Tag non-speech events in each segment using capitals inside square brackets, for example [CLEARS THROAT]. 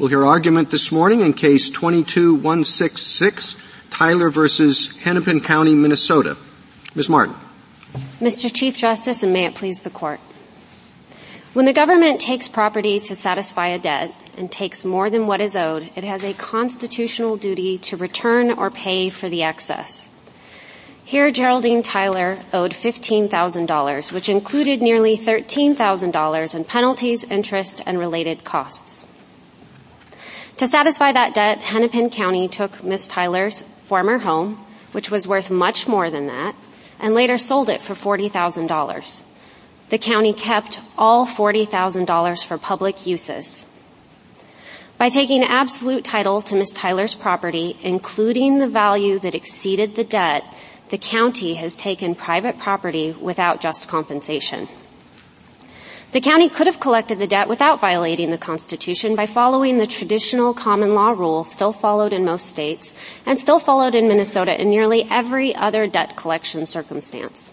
We'll hear argument this morning in case 22166, Tyler versus Hennepin County, Minnesota. Ms. Martin. Mr. Chief Justice, and may it please the court. When the government takes property to satisfy a debt and takes more than what is owed, it has a constitutional duty to return or pay for the excess. Here, Geraldine Tyler owed $15,000, which included nearly $13,000 in penalties, interest, and related costs. To satisfy that debt, Hennepin County took Miss Tyler's former home, which was worth much more than that, and later sold it for $40,000. The county kept all $40,000 for public uses. By taking absolute title to Miss Tyler's property, including the value that exceeded the debt, the county has taken private property without just compensation. The county could have collected the debt without violating the Constitution by following the traditional common law rule still followed in most states and still followed in Minnesota in nearly every other debt collection circumstance.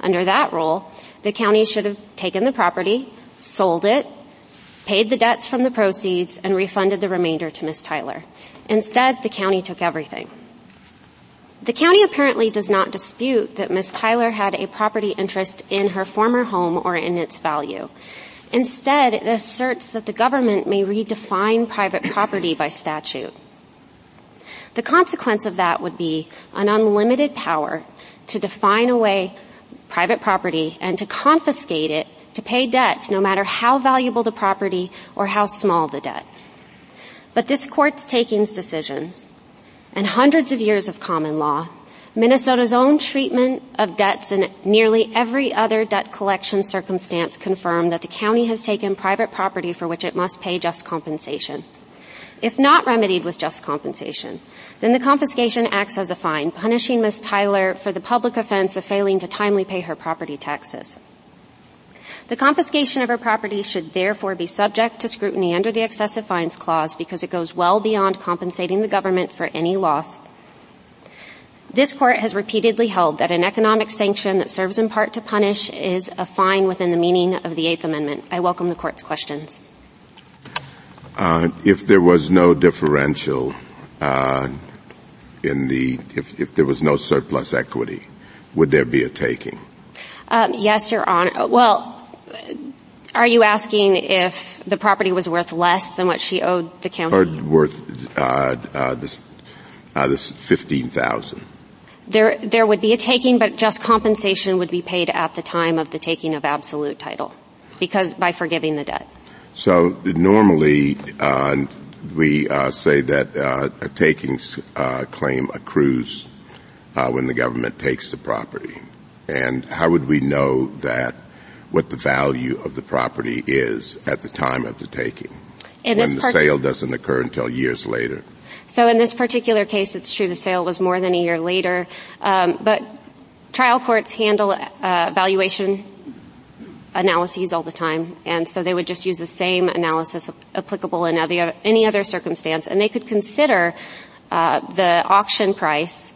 Under that rule, the county should have taken the property, sold it, paid the debts from the proceeds, and refunded the remainder to Miss Tyler. Instead, the county took everything. The county apparently does not dispute that Ms. Tyler had a property interest in her former home or in its value. Instead, it asserts that the government may redefine private property by statute. The consequence of that would be an unlimited power to define away private property and to confiscate it to pay debts no matter how valuable the property or how small the debt. But this court's takings decisions and hundreds of years of common law, Minnesota's own treatment of debts in nearly every other debt collection circumstance confirm that the county has taken private property for which it must pay just compensation. If not remedied with just compensation, then the confiscation acts as a fine, punishing Ms. Tyler for the public offense of failing to timely pay her property taxes. The confiscation of her property should therefore be subject to scrutiny under the excessive fines clause because it goes well beyond compensating the government for any loss. This court has repeatedly held that an economic sanction that serves in part to punish is a fine within the meaning of the Eighth Amendment. I welcome the court's questions. Uh, if there was no differential uh, in the, if, if there was no surplus equity, would there be a taking? Um, yes, Your Honor. Well, are you asking if the property was worth less than what she owed the county? Or worth uh, uh, this, uh, this fifteen thousand? There, there would be a taking, but just compensation would be paid at the time of the taking of absolute title, because by forgiving the debt. So normally, uh, we uh, say that uh, a takings claim accrues when the government takes the property. And how would we know that what the value of the property is at the time of the taking? when the part- sale doesn't occur until years later. So in this particular case, it's true the sale was more than a year later, um, but trial courts handle uh, valuation analyses all the time, and so they would just use the same analysis applicable in other, any other circumstance, and they could consider uh, the auction price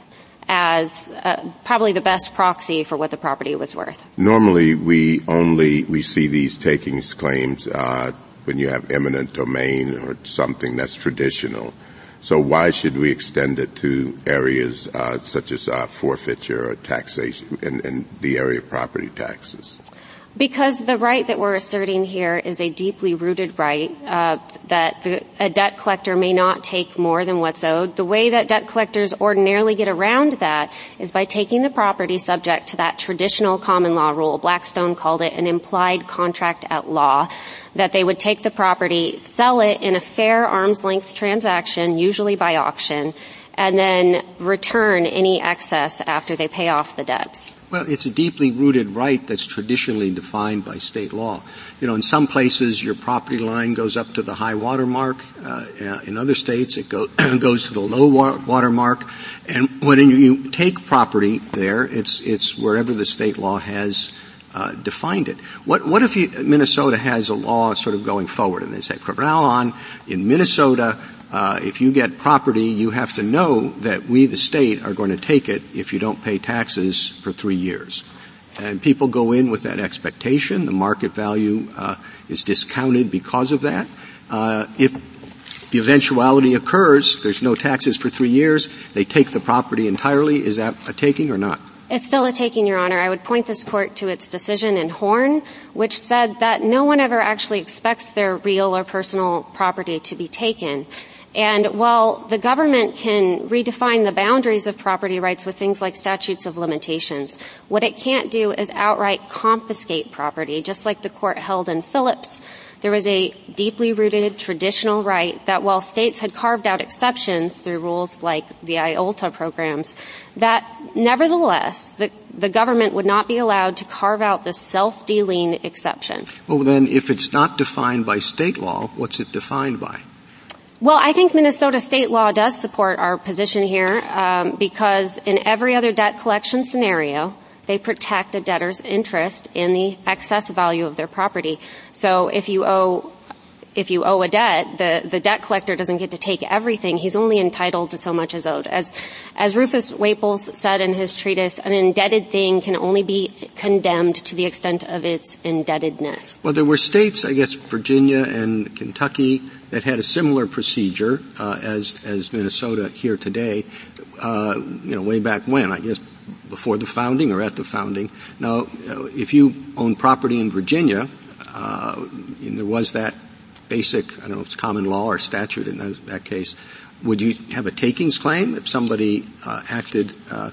as uh, probably the best proxy for what the property was worth. Normally, we only we see these takings claims uh, when you have eminent domain or something that's traditional. So why should we extend it to areas uh, such as uh, forfeiture or taxation and, and the area of property taxes? Because the right that we're asserting here is a deeply rooted right uh, that the, a debt collector may not take more than what's owed. The way that debt collectors ordinarily get around that is by taking the property subject to that traditional common law rule. Blackstone called it an implied contract at law. That they would take the property, sell it in a fair arm's length transaction, usually by auction, and then return any excess after they pay off the debts. Well, it's a deeply rooted right that's traditionally defined by state law. You know, in some places your property line goes up to the high water mark. Uh, in other states it go, [CLEARS THROAT] goes to the low water mark. And when you take property there, it's, it's wherever the state law has uh, defined it. What, what if you, Minnesota has a law sort of going forward and they say, from now on, in Minnesota, uh, if you get property, you have to know that we, the state, are going to take it if you don't pay taxes for three years. And people go in with that expectation. The market value uh, is discounted because of that. Uh, if the eventuality occurs, there's no taxes for three years, they take the property entirely, is that a taking or not? It's still a taking, Your Honor. I would point this court to its decision in Horne, which said that no one ever actually expects their real or personal property to be taken. And while the government can redefine the boundaries of property rights with things like statutes of limitations, what it can't do is outright confiscate property, just like the court held in Phillips. There was a deeply rooted traditional right that while states had carved out exceptions through rules like the IOLTA programs, that nevertheless, the, the government would not be allowed to carve out the self-dealing exception. Well then, if it's not defined by state law, what's it defined by? Well, I think Minnesota state law does support our position here um, because in every other debt collection scenario, they protect a debtor's interest in the excess value of their property. So if you owe if you owe a debt, the, the debt collector doesn't get to take everything. He's only entitled to so much as owed. As, as Rufus Waples said in his treatise, an indebted thing can only be condemned to the extent of its indebtedness. Well, there were states, I guess Virginia and Kentucky, that had a similar procedure uh, as as Minnesota here today. Uh, you know, way back when, I guess before the founding or at the founding. Now, uh, if you own property in Virginia, uh, and there was that basic, I don't know if it's common law or statute in that, that case, would you have a takings claim if somebody uh, acted, uh,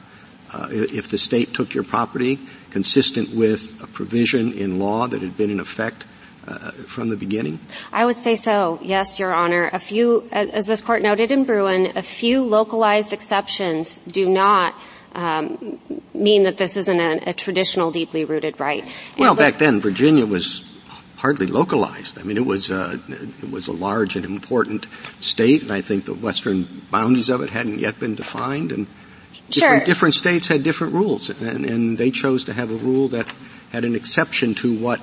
uh, if the state took your property consistent with a provision in law that had been in effect uh, from the beginning? I would say so, yes, Your Honor. A few, as this court noted in Bruen, a few localized exceptions do not um, mean that this isn't a, a traditional deeply rooted right. well, back then Virginia was hardly localized. I mean, it was uh, it was a large and important state, and I think the western boundaries of it hadn't yet been defined, and different, sure. different states had different rules, and, and they chose to have a rule that had an exception to what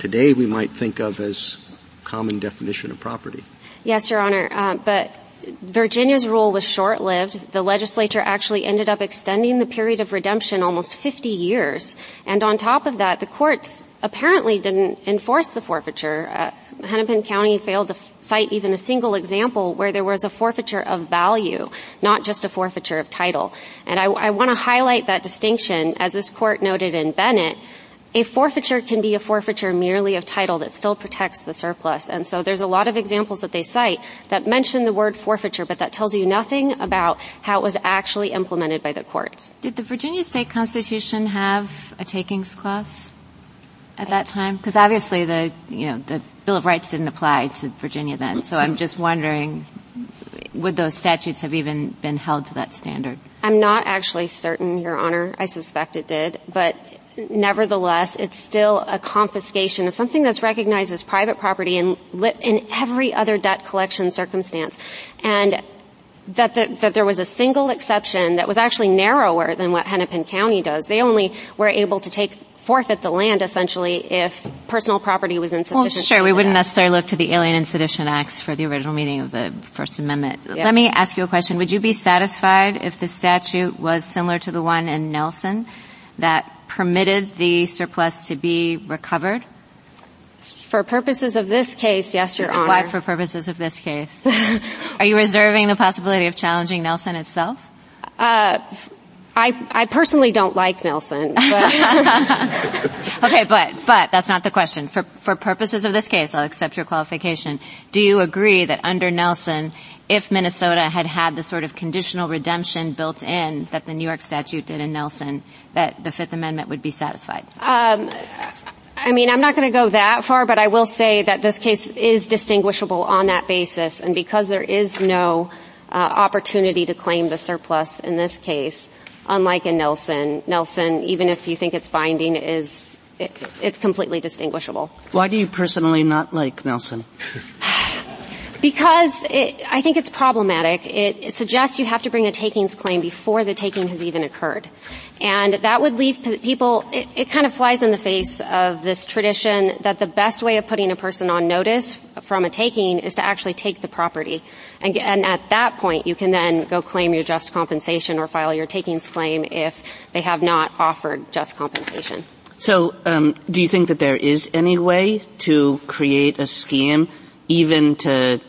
today we might think of as common definition of property. Yes, Your Honor, uh, but Virginia's rule was short-lived. The legislature actually ended up extending the period of redemption almost 50 years. And on top of that, the courts apparently didn't enforce the forfeiture. Uh, Hennepin County failed to cite even a single example where there was a forfeiture of value, not just a forfeiture of title. And I, I want to highlight that distinction, as this court noted in Bennett, a forfeiture can be a forfeiture merely of title that still protects the surplus. And so there's a lot of examples that they cite that mention the word forfeiture, but that tells you nothing about how it was actually implemented by the courts. Did the Virginia state constitution have a takings clause at that time? Because obviously the, you know, the Bill of Rights didn't apply to Virginia then. So I'm just wondering, would those statutes have even been held to that standard? I'm not actually certain, Your Honor. I suspect it did, but nevertheless, it's still a confiscation of something that's recognized as private property in, in every other debt collection circumstance. And that, the, that there was a single exception that was actually narrower than what Hennepin County does. They only were able to take forfeit the land essentially if personal property was insufficient. Well, sure, we wouldn't necessarily look to the Alien and Sedition Acts for the original meaning of the First Amendment. Let me ask you a question. Would you be satisfied if the statute was similar to the one in Nelson that permitted the surplus to be recovered? For purposes of this case, yes, Your Honor. Why for purposes of this case? [LAUGHS] Are you reserving the possibility of challenging Nelson itself? Uh, I, I personally don't like Nelson. But [LAUGHS] okay, but but that's not the question. For for purposes of this case, I'll accept your qualification. Do you agree that under Nelson, if Minnesota had had the sort of conditional redemption built in that the New York statute did in Nelson, that the Fifth Amendment would be satisfied? Um, I mean, I'm not going to go that far, but I will say that this case is distinguishable on that basis, and because there is no uh, opportunity to claim the surplus in this case, unlike in Nelson, Nelson, even if you think it's binding, is it, it's completely distinguishable. Why do you personally not like Nelson? [LAUGHS] Because it, I think it's problematic. It, it, suggests you have to bring a takings claim before the taking has even occurred. And that would leave people, it, it, kind of flies in the face of this tradition that the best way of putting a person on notice from a taking is to actually take the property. And, and at that point, you can then go claim your just compensation or file your takings claim if they have not offered just compensation. So, um, do you think that there is any way to create a scheme even to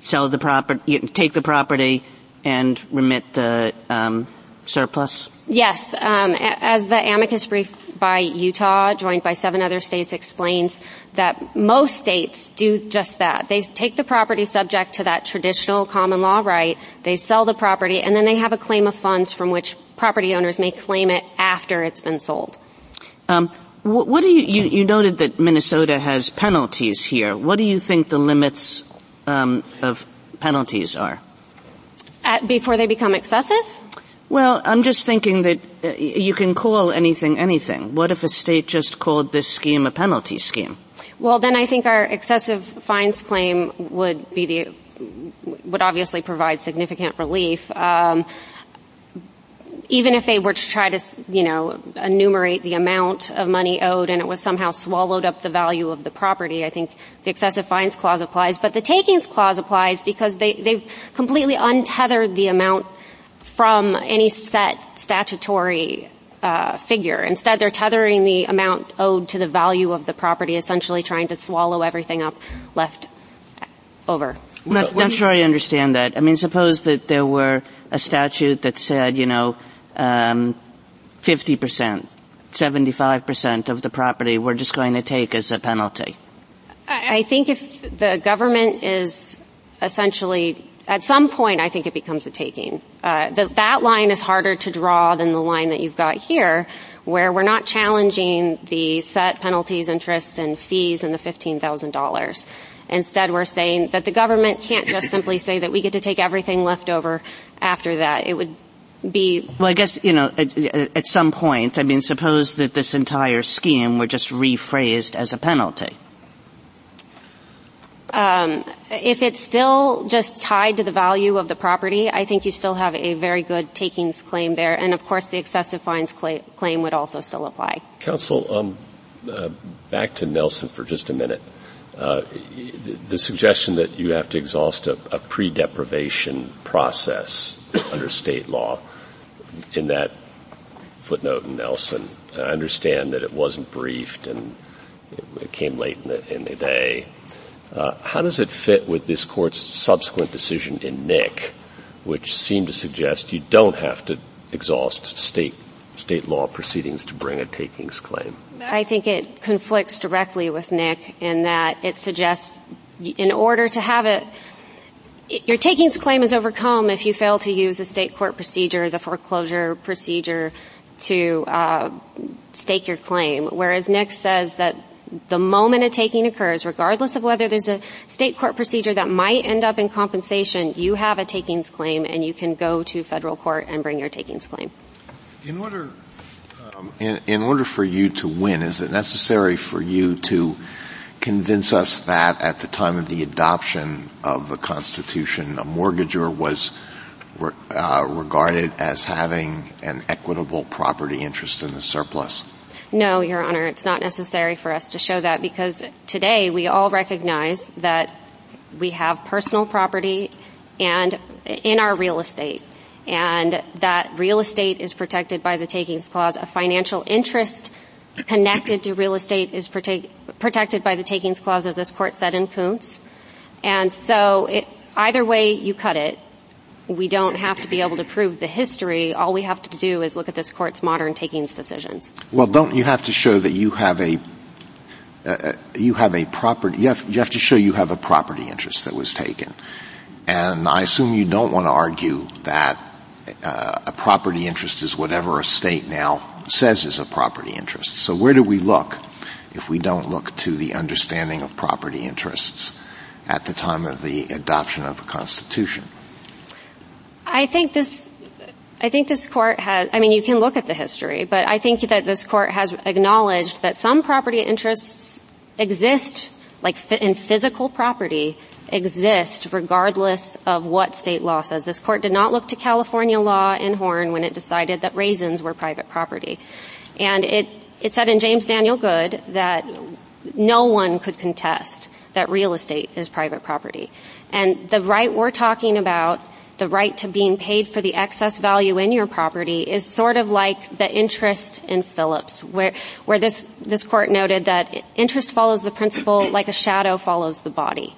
sell the property, take the property and remit the um, surplus? Yes. Um, as the amicus brief by Utah, joined by seven other states, explains that most states do just that. They take the property subject to that traditional common law right, they sell the property, and then they have a claim of funds from which property owners may claim it after it's been sold. Um, what, do you, you, you, noted that Minnesota has penalties here. What do you think the limits um, of penalties are? At, before they become excessive? Well, I'm just thinking that uh, you can call anything anything. What if a state just called this scheme a penalty scheme? Well, then I think our excessive fines claim would be the would obviously provide significant relief. Um, even if they were to try to, you know, enumerate the amount of money owed and it was somehow swallowed up the value of the property, I think the excessive fines clause applies. But the takings clause applies because they, they've completely untethered the amount from any set statutory uh, figure. Instead, they're tethering the amount owed to the value of the property, essentially trying to swallow everything up left over. Not, not sure I understand that. I mean, suppose that there were a statute that said, you know, um, 50%, 75% of the property we're just going to take as a penalty? I think if the government is essentially at some point, I think it becomes a taking. Uh, the, that line is harder to draw than the line that you've got here, where we're not challenging the set penalties, interest, and fees and the fifteen thousand dollars. Instead, we're saying that the government can't just simply say that we get to take everything left over after that. It would be well i guess you know at, at, some point i mean suppose that this entire scheme were just rephrased as a penalty. Um, if it's still just tied to the value of the property i think you still have a very good takings claim there. And of course the excessive fines cl- claim would also still apply. Counsel um, uh, back to nelson for just a minute. Uh, the suggestion that you have to exhaust a, a pre-deprivation process under state law in that footnote in Nelson. I understand that it wasn't briefed and it came late in the, in the day. Uh, how does it fit with this court's subsequent decision in Knick, which seemed to suggest you don't have to exhaust state state law proceedings to bring a takings claim? I think it conflicts directly with Knick in that it suggests in order to have it your takings claim is overcome if you fail to use a state court procedure, the foreclosure procedure, to uh, stake your claim. Whereas Knick says that the moment a taking occurs, regardless of whether there's a state court procedure that might end up in compensation, you have a takings claim and you can go to federal court and bring your takings claim. In order, um, in, in order for you to win, is it necessary for you to convince us that at the time of the adoption of the Constitution, a mortgagor was uh, regarded as having an equitable property interest in the surplus? No, Your Honor, it's not necessary for us to show that because today we all recognize that we have personal property and in our real estate and that real estate is protected by the takings clause. A financial interest connected to real estate is protected by the takings clause, as this court said in Koontz. And so it, either way you cut it, we don't have to be able to prove the history. All we have to do is look at this court's modern takings decisions. Well, don't you have to show that you have a uh, uh you have a property you have, you have to show you have a property interest that was taken, and I assume you don't want to argue that uh, a property interest is whatever a state now says is a property interest. So where do we look if we don't look to the understanding of property interests at the time of the adoption of the Constitution? I think this I think this court has, I mean, you can look at the history, but I think that this court has acknowledged that some property interests exist, like in physical property, exist regardless of what state law says. This court did not look to California law in Horne when it decided that raisins were private property. And it, it said in James Daniel Good that no one could contest that real estate is private property. And the right we're talking about, the right to being paid for the excess value in your property is sort of like the interest in Phillips, where, where this, this court noted that interest follows the principle like a shadow follows the body.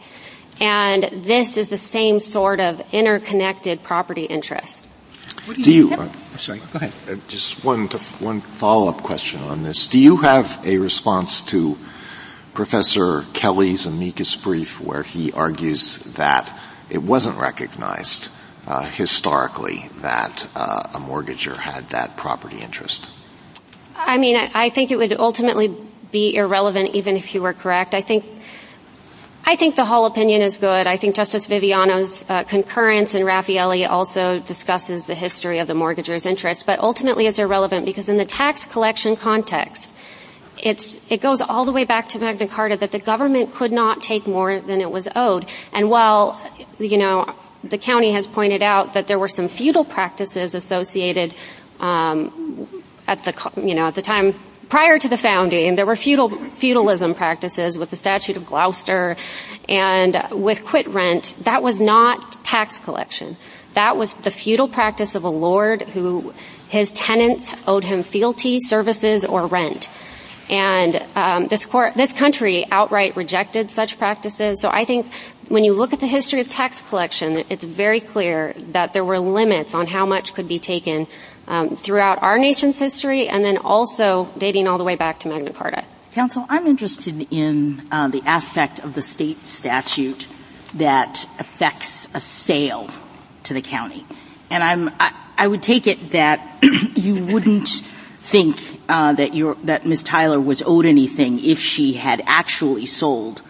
And this is the same sort of interconnected property interest. Do you, uh, sorry, go ahead. Uh, just one, to, one follow-up question on this. Do you have a response to Professor Kelly's amicus brief where he argues that it wasn't recognized uh, historically that uh, a mortgager had that property interest? I mean, I think it would ultimately be irrelevant even if you were correct. I think I think the Hall opinion is good. I think Justice Viviano's uh, concurrence in Rafaeli also discusses the history of the mortgager's interest, but ultimately it's irrelevant because in the tax collection context, it's, it goes all the way back to Magna Carta that the government could not take more than it was owed. And while, you know, the county has pointed out that there were some feudal practices associated um, at the, you know, at the time prior to the founding, there were feudal, feudalism practices with the Statute of Gloucester and with quit rent. That was not tax collection. That was the feudal practice of a lord who his tenants owed him fealty, services, or rent. And um, this court, this country outright rejected such practices. So I think when you look at the history of tax collection, it's very clear that there were limits on how much could be taken um, throughout our nation's history, and then also dating all the way back to Magna Carta. Counsel, I'm interested in uh, the aspect of the state statute that affects a sale to the county, and I'm I, I would take it that [CLEARS THROAT] you wouldn't think uh, that you that Ms. Tyler was owed anything if she had actually sold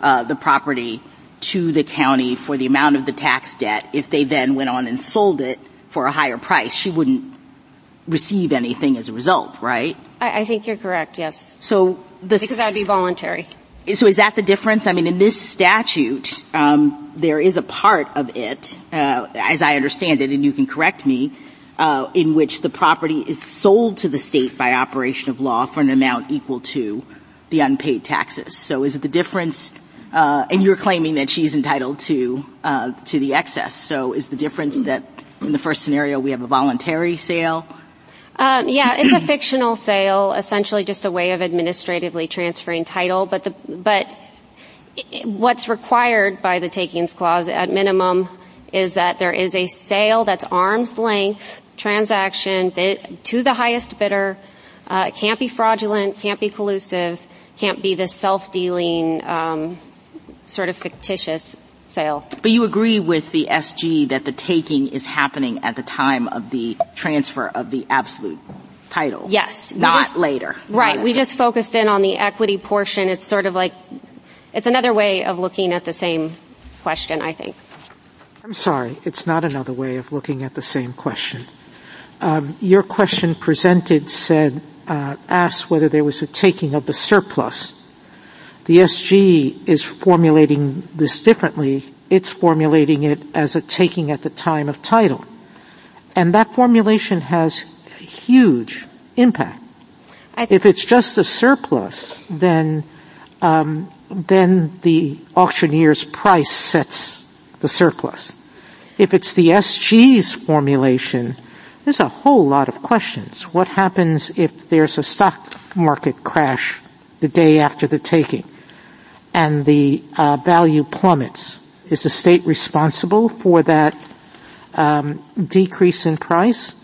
uh, the property to the county for the amount of the tax debt. If they then went on and sold it for a higher price, she wouldn't receive anything as a result, right? I, I think you're correct, yes. So the Because that would be voluntary. So is that the difference? I mean, in this statute, um, there is a part of it, uh, as I understand it, and you can correct me, uh, in which the property is sold to the state by operation of law for an amount equal to the unpaid taxes. So is it the difference? Uh, and you're claiming that she's entitled to uh, to the excess. So is the difference that in the first scenario we have a voluntary sale um, yeah, it's a fictional sale, essentially just a way of administratively transferring title. But what's required by the takings clause at minimum is that there is a sale that's arm's length transaction bid, to the highest bidder. Uh, it can't be fraudulent, can't be collusive, can't be this self-dealing um, sort of fictitious sale. But you agree with the SG that the taking is happening at the time of the transfer of the absolute title. Yes. Not just, later. Right. Not we just focused in on the equity portion. It's sort of like, it's another way of looking at the same question, I think. I'm sorry. It's not another way of looking at the same question. Um, your question presented said, uh, asked whether there was a taking of the surplus the SG is formulating this differently. It's formulating it as a taking at the time of title. And that formulation has huge impact. Th- if it's just a surplus, then um, then the auctioneer's price sets the surplus. If it's the SG's formulation, there's a whole lot of questions. What happens if there's a stock market crash the day after the taking? And the uh, value plummets. Is the state responsible for that um, decrease in price?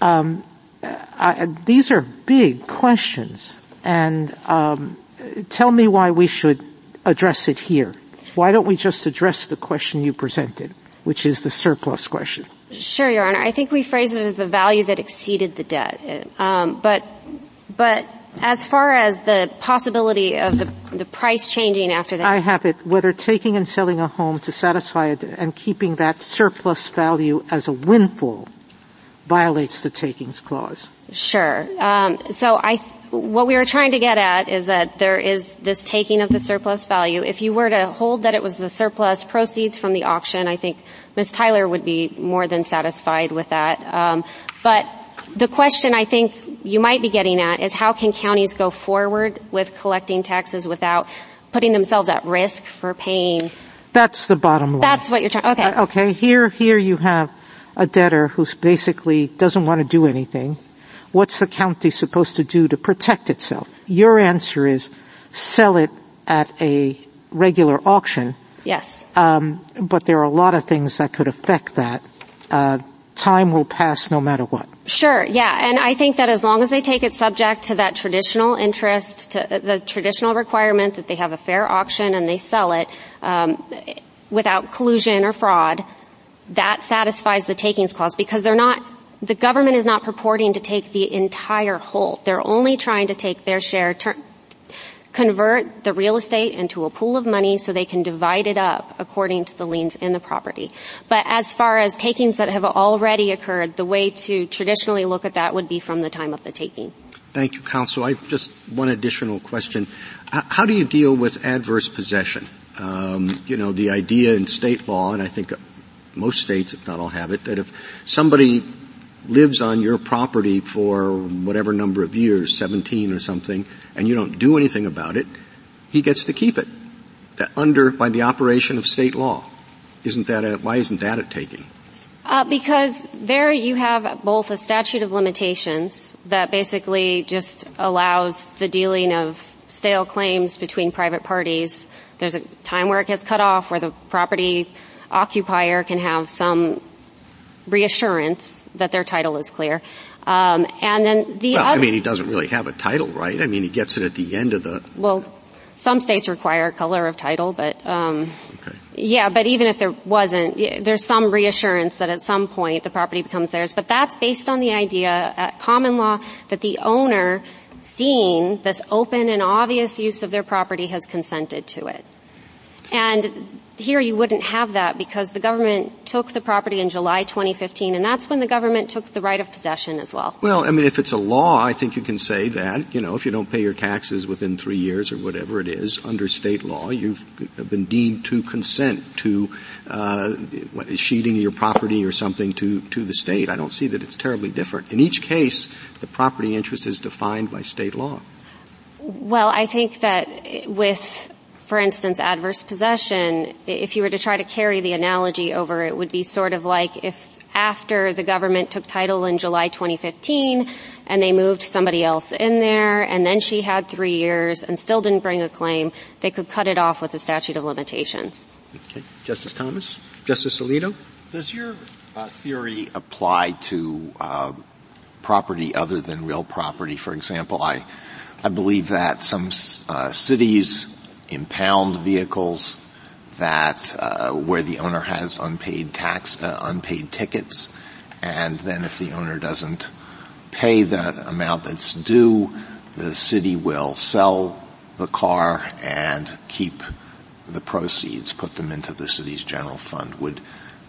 Um, I, these are big questions, and um, tell me why we should address it here. Why don't we just address the question you presented, which is the surplus question? Sure, Your Honor. I think we phrase it as the value that exceeded the debt. Um, but, but as far as the possibility of the, the price changing after that. I have it, whether taking and selling a home to satisfy it and keeping that surplus value as a windfall violates the takings clause. Sure. Um, so I, what we were trying to get at is that there is this taking of the surplus value. If you were to hold that it was the surplus proceeds from the auction, I think Ms. Tyler would be more than satisfied with that. Um, but the question I think you might be getting at is how can counties go forward with collecting taxes without putting themselves at risk for paying? That's the bottom line. That's what you're trying, okay. Uh, okay, here, here you have a debtor who basically doesn't want to do anything. What's the county supposed to do to protect itself? Your answer is sell it at a regular auction Yes. Um, but there are a lot of things that could affect that. Uh, time will pass no matter what. Sure, yeah, and I think that as long as they take it subject to that traditional interest, to the traditional requirement that they have a fair auction and they sell it um, without collusion or fraud, that satisfies the takings clause because they're not the government is not purporting to take the entire whole. They're only trying to take their share, convert the real estate into a pool of money so they can divide it up according to the liens in the property. But as far as takings that have already occurred, the way to traditionally look at that would be from the time of the taking. Thank you, counsel. I just one additional question. How do you deal with adverse possession? Um, you know, the idea in state law, and I think most states, if not all, have it, that if somebody lives on your property for whatever number of years, 17 or something, and you don't do anything about it, he gets to keep it. That under, by the operation of state law. Isn't that a, why isn't that a taking? Uh, because there you have both a statute of limitations that basically just allows the dealing of stale claims between private parties. There's a time where it gets cut off where the property occupier can have some reassurance that their title is clear. Um, and then the well, other, I mean, he doesn't really have a title, right? I mean, he gets it at the end of the. Well, some states require color of title, but um, okay. yeah. But even if there wasn't, there's some reassurance that at some point the property becomes theirs. But that's based on the idea at common law that the owner, seeing this open and obvious use of their property, has consented to it. And here you wouldn't have that because the government took the property in July 2015 and that's when the government took the right of possession as well. Well, I mean, if it's a law, I think you can say that, you know, if you don't pay your taxes within three years or whatever it is, under state law, you've been deemed to consent to, uh, sheeting your property or something to, to the state. I don't see that it's terribly different. In each case, the property interest is defined by state law. Well, I think that with for instance, adverse possession, if you were to try to carry the analogy over, it would be sort of like if after the government took title in July 2015 and they moved somebody else in there and then she had three years and still didn't bring a claim, they could cut it off with the statute of limitations. Okay. Justice Thomas? Justice Alito? Does your uh, theory apply to uh, property other than real property? For example, I, I believe that some uh, cities impound vehicles that uh, where the owner has unpaid tax, uh, unpaid tickets, and then if the owner doesn't pay the amount that's due, the city will sell the car and keep the proceeds, put them into the city's general fund. Would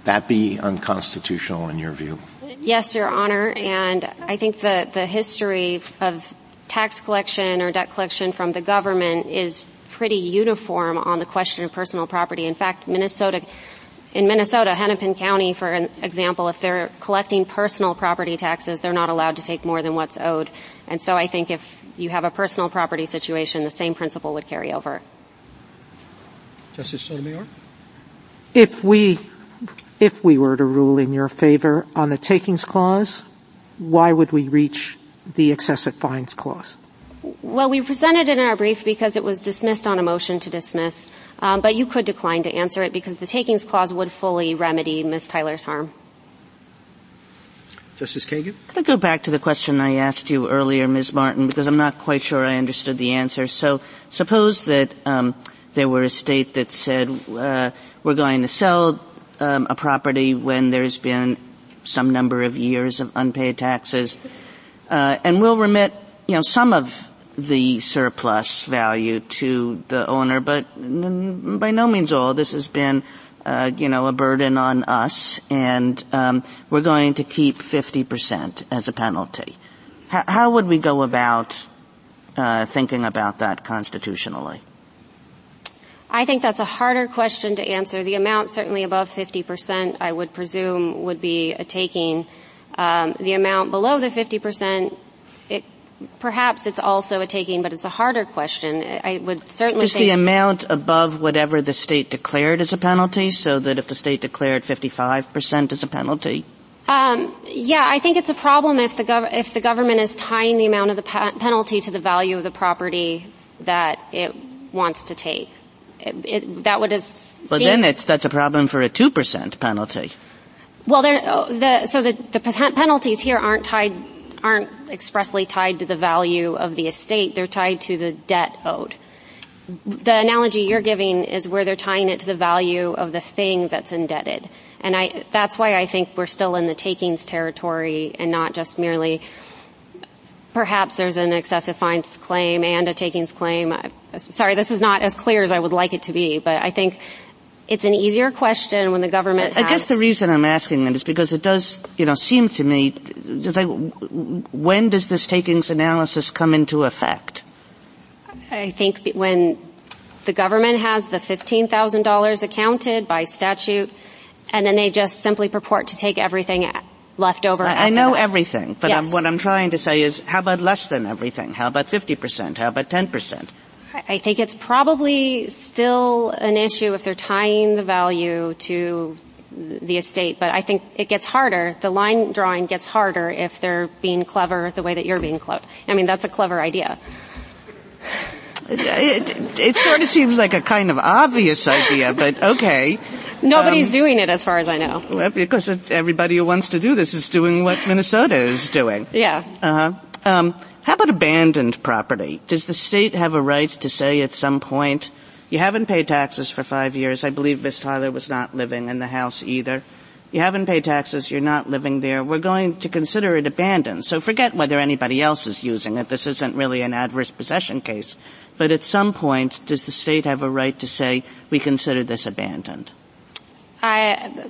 that be unconstitutional in your view? Yes, Your Honor, and I think the, the history of tax collection or debt collection from the government is pretty uniform on the question of personal property. In fact, Minnesota, in Minnesota, Hennepin County, for an example, if they're collecting personal property taxes, they're not allowed to take more than what's owed. And so I think if you have a personal property situation, the same principle would carry over. Justice Sotomayor? If we, if we were to rule in your favor on the takings clause, why would we reach the excessive fines clause? Well, we presented it in our brief because it was dismissed on a motion to dismiss, um, but you could decline to answer it because the takings clause would fully remedy Ms. Tyler's harm. Justice Kagan? Can I go back to the question I asked you earlier, Ms. Martin, because I'm not quite sure I understood the answer. So suppose that um, there were a state that said uh, we're going to sell um, a property when there's been some number of years of unpaid taxes, uh, and we'll remit you know, some of the surplus value to the owner, but by no means all. This has been, uh, you know, a burden on us, and um, we're going to keep 50% as a penalty. H- how would we go about uh, thinking about that constitutionally? I think that's a harder question to answer. The amount certainly above 50%, I would presume, would be a taking. Um, the amount below the 50%, it perhaps it's also a taking, but it's a harder question. I would certainly Just the amount above whatever the state declared as a penalty, so that if the state declared 55% as a penalty? Um, yeah, I think it's a problem if the, gov- if the government is tying the amount of the pa- penalty to the value of the property that it wants to take. it, it, that would have. Well, then it's that's a problem for a two percent penalty. Well, oh, the, so the, the penalties here aren't tied aren't expressly tied to the value of the estate. They're tied to the debt owed. The analogy you're giving is where they're tying it to the value of the thing that's indebted. And I, that's why I think we're still in the takings territory and not just merely perhaps there's an excessive fines claim and a takings claim. Sorry, this is not as clear as I would like it to be, but I think it's an easier question when the government. I, I guess the reason I'm asking it is because it does, you know, seem to me, just like, when does this takings analysis come into effect? I think when the government has the $15,000 accounted by statute, and then they just simply purport to take everything left over. I, I know that. everything, but yes. I'm, what I'm trying to say is, how about less than everything? How about 50%? How about 10%? I think it's probably still an issue if they're tying the value to the estate, but I think it gets harder. The line drawing gets harder if they're being clever the way that you're being clever. I mean, that's a clever idea. It, it, it, sort of seems like a kind of obvious idea, but okay. Nobody's um, doing it as far as I know. Well, because everybody who wants to do this is doing what Minnesota is doing. Yeah. Uh-huh. Um, how about abandoned property? Does the state have a right to say at some point, you haven't paid taxes for five years. I believe Miss Tyler was not living in the house either. You haven't paid taxes. You're not living there. We're going to consider it abandoned. So forget whether anybody else is using it. This isn't really an adverse possession case. But at some point, does the state have a right to say, we consider this abandoned? I,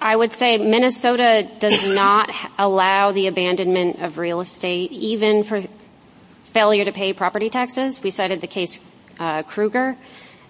I would say Minnesota does [COUGHS] not allow the abandonment of real estate, even for failure to pay property taxes. We cited the case uh, Kruger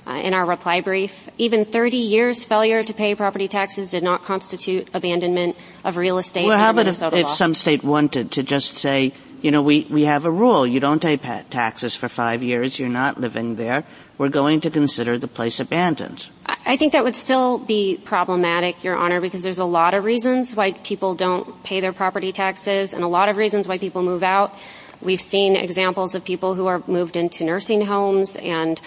uh, in our reply brief. Even 30 years failure to pay property taxes did not constitute abandonment of real estate. Well, how about if, if some state wanted to just say, you know, we, we have a rule. You don't pay taxes for five years. You're not living there. We're going to consider the place abandoned. I think that would still be problematic, Your Honor, because there's a lot of reasons why people don't pay their property taxes and a lot of reasons why people move out. We've seen examples of people who are moved into nursing homes and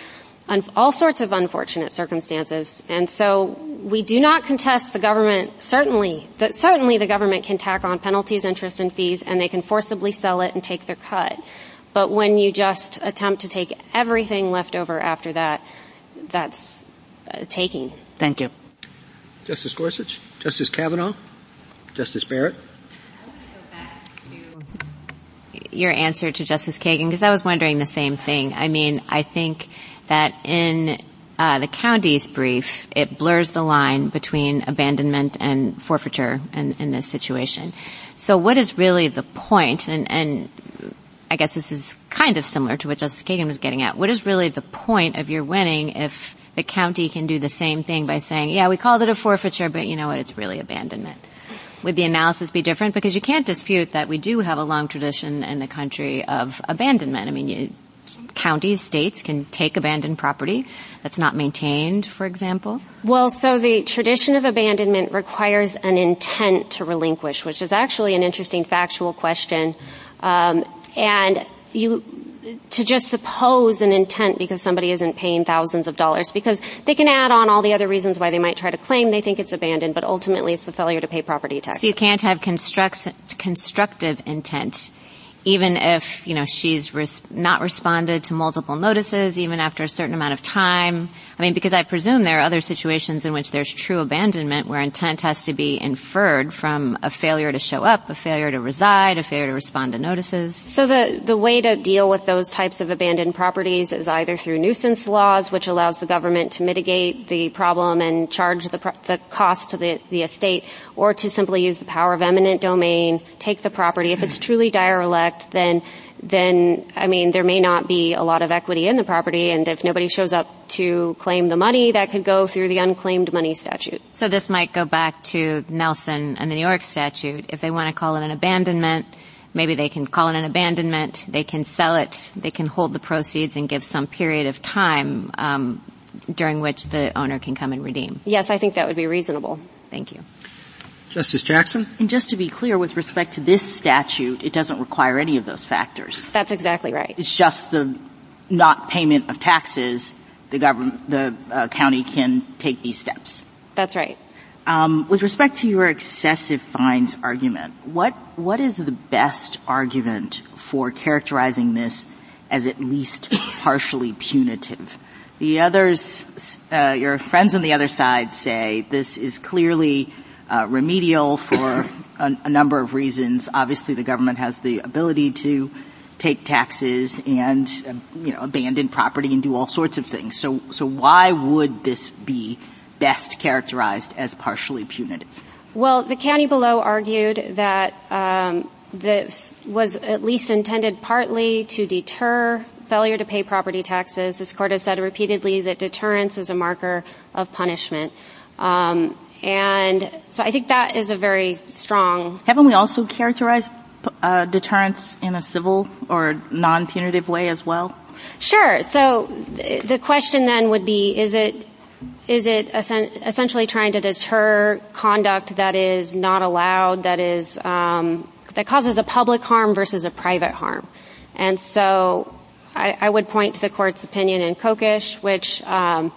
all sorts of unfortunate circumstances. And so we do not contest the government, certainly, that certainly the government can tack on penalties, interest, and fees, and they can forcibly sell it and take their cut. But when you just attempt to take everything left over after that, that's uh, taking. Thank you. Justice Gorsuch? Justice Kavanaugh? Justice Barrett? I want to go back to your answer to Justice Kagan because I was wondering the same thing. I mean, I think that in uh, the county's brief, it blurs the line between abandonment and forfeiture in, in this situation. So what is really the point? point, and, and I guess this is kind of similar to what Justice Kagan was getting at, what is really the point of your winning if the county can do the same thing by saying, yeah, we called it a forfeiture, but you know what, it's really abandonment? Would the analysis be different? Because you can't dispute that we do have a long tradition in the country of abandonment. I mean, you, counties, states can take abandoned property that's not maintained, for example? Well, so the tradition of abandonment requires an intent to relinquish, which is actually an interesting factual question. Um, and you to just suppose an intent because somebody isn't paying thousands of dollars because they can add on all the other reasons why they might try to claim they think it's abandoned, but ultimately it's the failure to pay property tax. So you can't have constructive intent even if, you know, she's res- not responded to multiple notices, even after a certain amount of time. I mean, because I presume there are other situations in which there's true abandonment where intent has to be inferred from a failure to show up, a failure to reside, a failure to respond to notices. So the, the way to deal with those types of abandoned properties is either through nuisance laws, which allows the government to mitigate the problem and charge the, pro- the cost to the, the estate, or to simply use the power of eminent domain, take the property. If it's truly then then I mean there may not be a lot of equity in the property and if nobody shows up to claim the money that could go through the unclaimed money statute. So this might go back to Nelson and the New York statute. If they want to call it an abandonment, maybe they can call it an abandonment, they can sell it, they can hold the proceeds and give some period of time um, during which the owner can come and redeem. Yes, I think that would be reasonable. Thank you. Justice Jackson? And just to be clear, with respect to this statute, it doesn't require any of those factors. That's exactly right. It's just the not payment of taxes the government, the uh, county can take these steps. That's right. Um, with respect to your excessive fines argument, what what is the best argument for characterizing this as at least [COUGHS] partially punitive? The others, uh, your friends on the other side say this is clearly uh, remedial for a, a number of reasons. Obviously, the government has the ability to take taxes and uh, you know abandon property and do all sorts of things. So so why would this be best characterized as partially punitive? Well, the county below argued that um, this was at least intended partly to deter failure to pay property taxes. This court has said repeatedly that deterrence is a marker of punishment. Um, and so I think that is a very strong. Haven't we also characterized uh, deterrence in a civil or non-punitive way as well? Sure. So th- the question then would be: Is it is it essentially trying to deter conduct that is not allowed, that is um, that causes a public harm versus a private harm? And so I, I would point to the court's opinion in Kokesh, which um,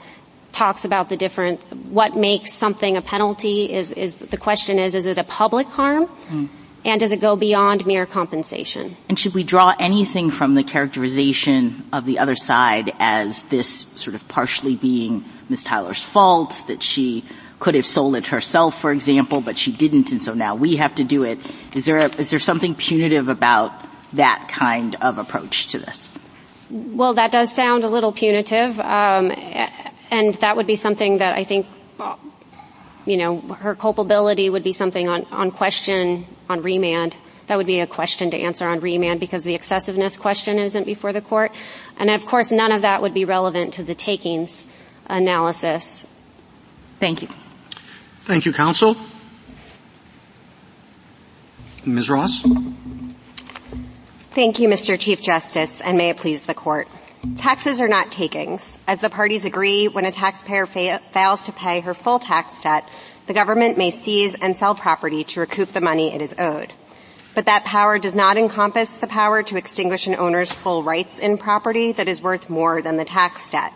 talks about the different what makes something a penalty. Is is the question is is it a public harm? Mm. And does it go beyond mere compensation? And should we draw anything from the characterization of the other side as this sort of partially being Ms. Tyler's fault, that she could have sold it herself, for example, but she didn't, and so now we have to do it. Is there, a, is there something punitive about that kind of approach to this? Well, that does sound a little punitive, um, and that would be something that I think, you know, her culpability would be something on, on question on remand. That would be a question to answer on remand because the excessiveness question isn't before the court. And of course, none of that would be relevant to the takings analysis. Thank you. Thank you, counsel. Ms. Ross? Thank you, Mr. Chief Justice, and may it please the court. Taxes are not takings. As the parties agree, when a taxpayer fa- fails to pay her full tax debt, the government may seize and sell property to recoup the money it is owed. But that power does not encompass the power to extinguish an owner's full rights in property that is worth more than the tax debt.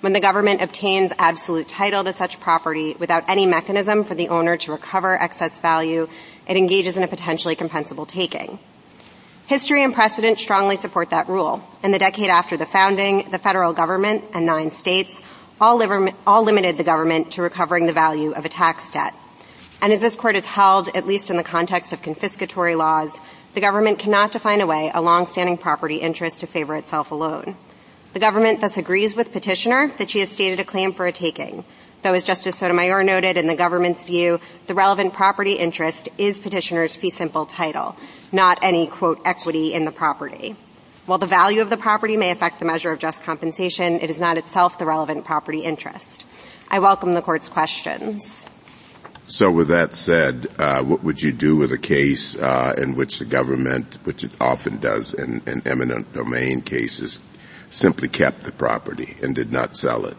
When the government obtains absolute title to such property without any mechanism for the owner to recover excess value, it engages in a potentially compensable taking. History and precedent strongly support that rule. In the decade after the founding, the federal government and nine states all, all limited the government to recovering the value of a tax debt. And as this court has held, at least in the context of confiscatory laws, the government cannot define away a long-standing property interest to favor itself alone. The government thus agrees with petitioner that she has stated a claim for a taking, Though as Justice Sotomayor noted, in the government's view, the relevant property interest is petitioner's fee simple title, not any, quote, equity in the property. While the value of the property may affect the measure of just compensation, it is not itself the relevant property interest. I welcome the court's questions. So with that said, uh, what would you do with a case uh, in which the government, which it often does in, in eminent domain cases, simply kept the property and did not sell it?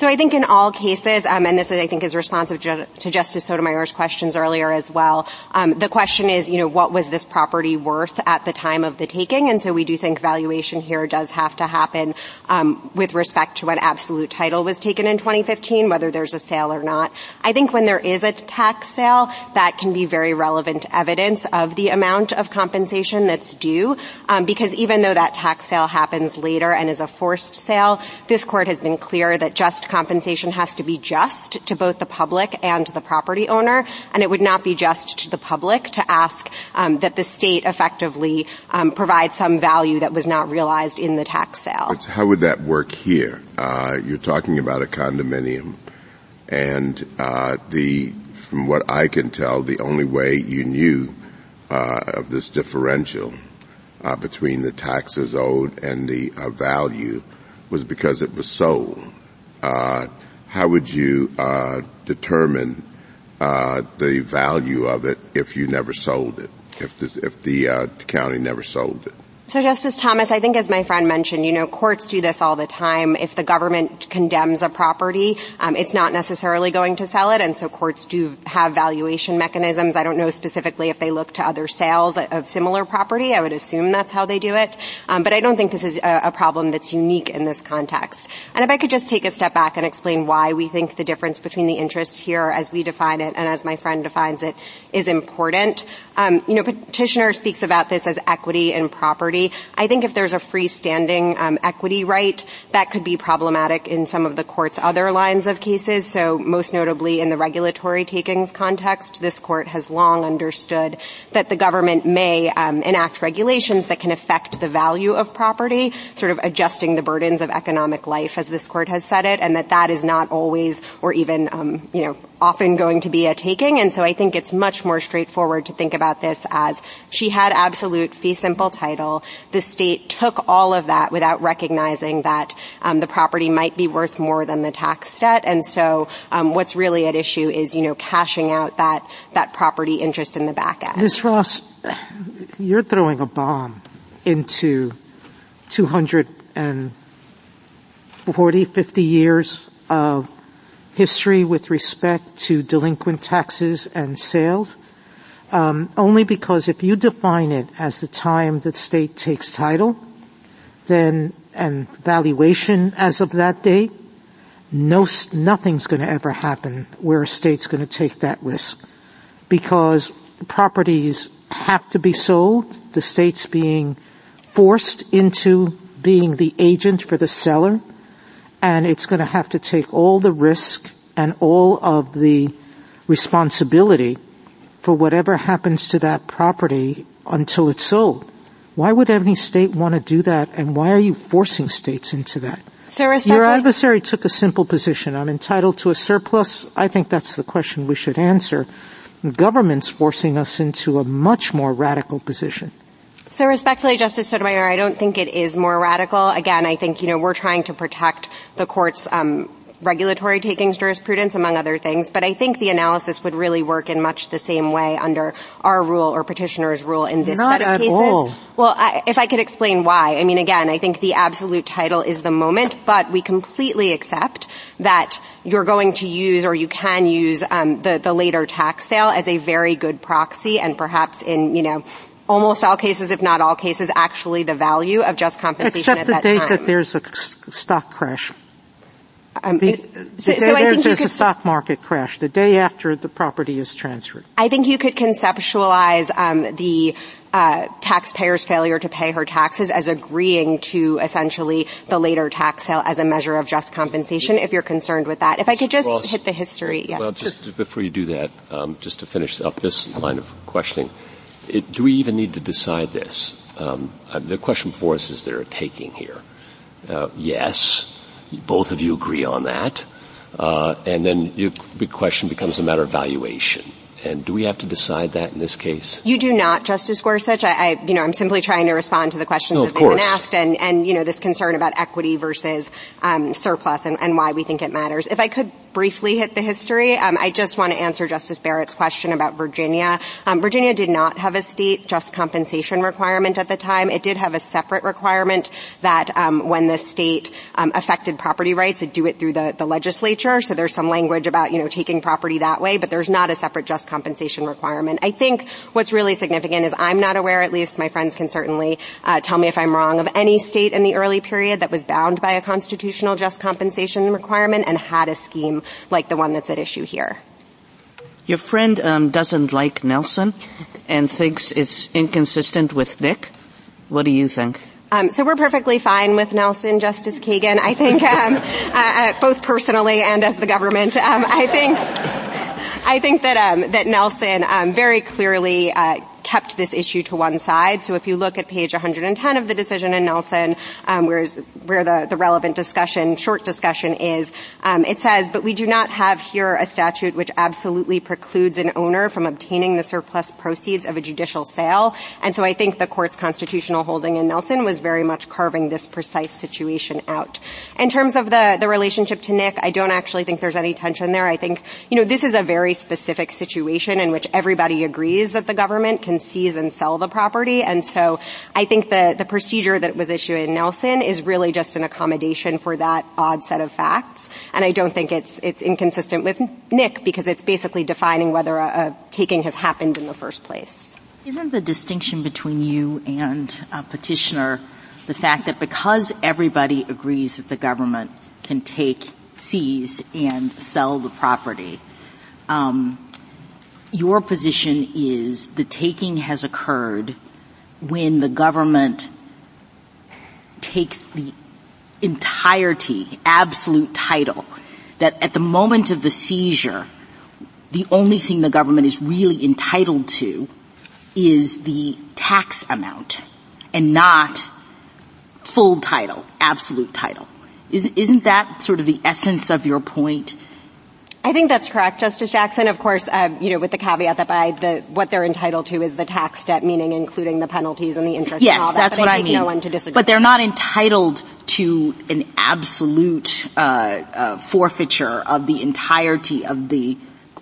So I think in all cases, um, and this is, I think is responsive to, Justice Sotomayor's questions earlier as well. Um, the question is, you know, what was this property worth at the time of the taking? And so we do think valuation here does have to happen um, with respect to when absolute title was taken in 2015, whether there's a sale or not. I think when there is a tax sale, that can be very relevant evidence of the amount of compensation that's due, um, because even though that tax sale happens later and is a forced sale, this court has been clear that just compensation has to be just to both the public and the property owner, and it would not be just to the public to ask um, that the state effectively um, provide some value that was not realized in the tax sale. But how would that work here? Uh, you're talking about a condominium, and uh, the from what I can tell, the only way you knew uh, of this differential uh, between the taxes owed and the uh, value was because it was sold how would you uh, determine uh, the value of it if you never sold it, if the, if the uh, county never sold it? So Justice Thomas, I think as my friend mentioned, you know, courts do this all the time. If the government condemns a property, um, it's not necessarily going to sell it, and so courts do have valuation mechanisms. I don't know specifically if they look to other sales of similar property. I would assume that's how they do it. Um, but I don't think this is a, a problem that's unique in this context. And if I could just take a step back and explain why we think the difference between the interests here as we define it and as my friend defines it is important. Um, you know, petitioner speaks about this as equity and property. I think if there's a freestanding um, equity right, that could be problematic in some of the court's other lines of cases. So most notably in the regulatory takings context, this court has long understood that the government may um, enact regulations that can affect the value of property, sort of adjusting the burdens of economic life, as this court has said it, and that that is not always or even, um, you know, often going to be a taking. And so I think it's much more straightforward to think about this as she had absolute fee simple title. The state took all of that without recognizing that um, the property might be worth more than the tax debt. And so um, what's really at issue is, you know, cashing out that, that property interest in the back end. Ms. Ross, you're throwing a bomb into 240, 50 years of history with respect to delinquent taxes and sales, um, only because if you define it as the time that state takes title, then and valuation as of that date, no, nothing's going to ever happen where a state's going to take that risk because properties have to be sold. The state's being forced into being the agent for the seller and it's going to have to take all the risk and all of the responsibility for whatever happens to that property until it's sold. Why would any state want to do that and why are you forcing states into that? So Your adversary took a simple position. I'm entitled to a surplus. I think that's the question we should answer. The government's forcing us into a much more radical position. So respectfully, Justice Sotomayor, I don't think it is more radical. Again, I think, you know, we're trying to protect the court's um, regulatory takings jurisprudence, among other things. But I think the analysis would really work in much the same way under our rule or petitioner's rule in this Not set of cases. All. Well, I, if I could explain why. I mean, again, I think the absolute title is the moment, but we completely accept that you're going to use or you can use um, the, the later tax sale as a very good proxy and perhaps in, you know, almost all cases, if not all cases, actually the value of just compensation Except at the that date time. that there's a stock crash. Um, the, so, the so day I think there's you a stock market crash, the day after the property is transferred. I think you could conceptualize um, the uh, taxpayer's failure to pay her taxes as agreeing to essentially the later tax sale as a measure of just compensation if you're concerned with that. If I could just Ross, hit the history. Yes. Well, just before you do that, um, just to finish up this line of questioning, it, do we even need to decide this? Um, uh, the question for us is there a taking here? Uh, yes, both of you agree on that. Uh, and then the big question becomes a matter of valuation. And do we have to decide that in this case? You do not, Justice Gorsuch. I, I you know, I'm simply trying to respond to the questions no, that they've course. been asked, and, and you know, this concern about equity versus um, surplus and, and, why we think it matters. If I could briefly hit the history, um, I just want to answer Justice Barrett's question about Virginia. Um, Virginia did not have a state just compensation requirement at the time. It did have a separate requirement that um, when the state um, affected property rights, it do it through the, the legislature. So there's some language about you know taking property that way, but there's not a separate just compensation requirement. I think what's really significant is I'm not aware, at least my friends can certainly uh, tell me if I'm wrong, of any state in the early period that was bound by a constitutional just compensation requirement and had a scheme like the one that's at issue here. Your friend um, doesn't like Nelson and thinks it's inconsistent with Knick. What do you think? Um, so we're perfectly fine with Nelson, Justice Kagan. I think, um, [LAUGHS] uh, uh, both personally and as the government, um, I think, I think that um, that Nelson um, very clearly uh, kept this issue to one side. So if you look at page 110 of the decision in Nelson, um, where, where the, the, relevant discussion, short discussion is, um, it says, but we do not have here a statute which absolutely precludes an owner from obtaining the surplus proceeds of a judicial sale. And so I think the court's constitutional holding in Nelson was very much carving this precise situation out. In terms of the, the relationship to Knick, I don't actually think there's any tension there. I think, you know, this is a very specific situation in which everybody agrees that the government can seize and sell the property. And so I think the, the procedure that was issued in Nelson is really just an accommodation for that odd set of facts. And I don't think it's, it's inconsistent with Knick because it's basically defining whether a, a taking has happened in the first place. Isn't the distinction between you and a petitioner the fact that because everybody agrees that the government can take, seize, and sell the property, um, your position is the taking has occurred when the government takes the entirety, absolute title, that at the moment of the seizure, the only thing the government is really entitled to is the tax amount and not full title, absolute title. Isn't that sort of the essence of your point? I think that's correct, Justice Jackson. Of course, uh, you know, with the caveat that by the what they're entitled to is the tax debt, meaning including the penalties and the interest. Yes, and all that. that's but what I, I mean. No one to disagree. But they're not entitled to an absolute uh, uh, forfeiture of the entirety of the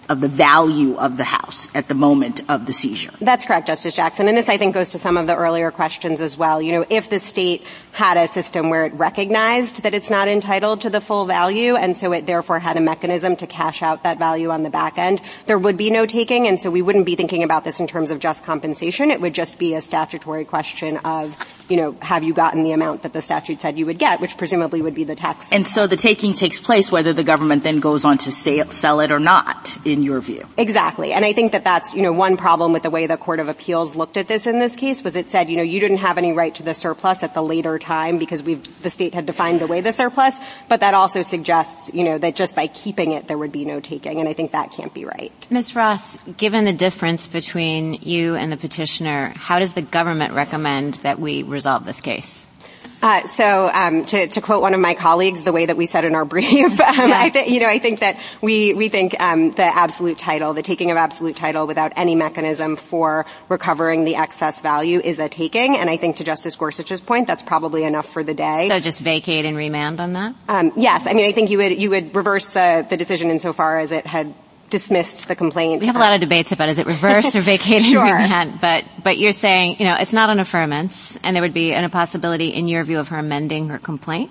of the value of the house at the moment of the seizure. That's correct, Justice Jackson. And this, I think, goes to some of the earlier questions as well. You know, if the state had a system where it recognized that it's not entitled to the full value, and so it therefore had a mechanism to cash out that value on the back end, there would be no taking, and so we wouldn't be thinking about this in terms of just compensation. It would just be a statutory question of, you know, have you gotten the amount that the statute said you would get, which presumably would be the tax. And so the taking takes place whether the government then goes on to sell it or not in your view. Exactly. And I think that that's, you know, one problem with the way the Court of Appeals looked at this in this case was it said, you know, you didn't have any right to the surplus at the later time because we the state had defined away the surplus, but that also suggests, you know, that just by keeping it there would be no taking, and I think that can't be right. Ms. Ross, given the difference between you and the petitioner, how does the government recommend that we resolve this case? Uh, so um, to, to, quote one of my colleagues, the way that we said in our [LAUGHS] brief, um, yeah. I th- you know, I think that we we think um, the absolute title, the taking of absolute title without any mechanism for recovering the excess value is a taking, and I think to Justice Gorsuch's point, that's probably enough for the day. So just vacate and remand on that. Um, yes, I mean, I think you would you would reverse the the decision insofar as it had dismissed the complaint. We have a lot of debates about is it reversed or [LAUGHS] vacated sure. remand, but but you're saying you know it's not an affirmance, and there would be an, a possibility in your view of her amending her complaint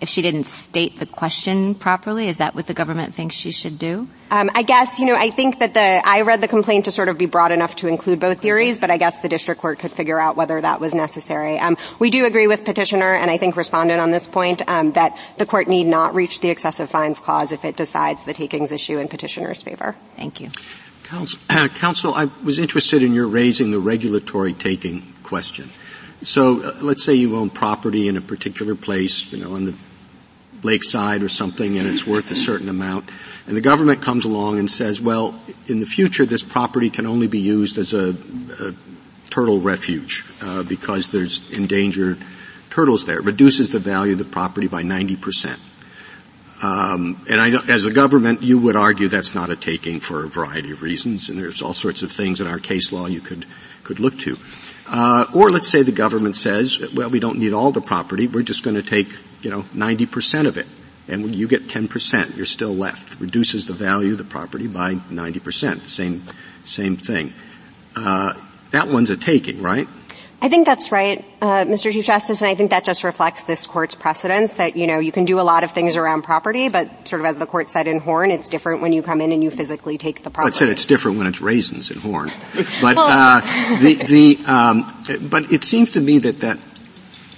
if she didn't state the question properly. Is that what the government thinks she should do? Um, I guess, you know, I think that the, I read the complaint to sort of be broad enough to include both theories, but I guess the district court could figure out whether that was necessary. Um, we do agree with petitioner, and I think respondent on this point, um, that the court need not reach the excessive fines clause if it decides the takings issue in petitioner's favor. Thank you. Counsel, [CLEARS THROAT] Counsel I was interested in your raising the regulatory taking question. So uh, let's say you own property in a particular place, you know, on the lakeside or something, and it's worth a certain amount and the government comes along and says, well, in the future this property can only be used as a, a turtle refuge uh, because there's endangered turtles there. It reduces the value of the property by 90%. Um, and I, as a government, you would argue that's not a taking for a variety of reasons, and there's all sorts of things in our case law you could could look to. Uh, or let's say the government says, well, we don't need all the property; we're just going to take, you know, 90% of it and when you get 10%, you're still left. It Reduces the value of the property by 90%. Same, same thing. Uh, that one's a taking, right? I think that's right, uh, Mr. Chief Justice, and I think that just reflects this court's precedence that, you know, you can do a lot of things around property, but sort of as the court said in Horne, it's different when you come in and you physically take the property. Well, it said it's different when it's raisins in Horne. [LAUGHS] But, uh, the, the, um, but it seems to me that that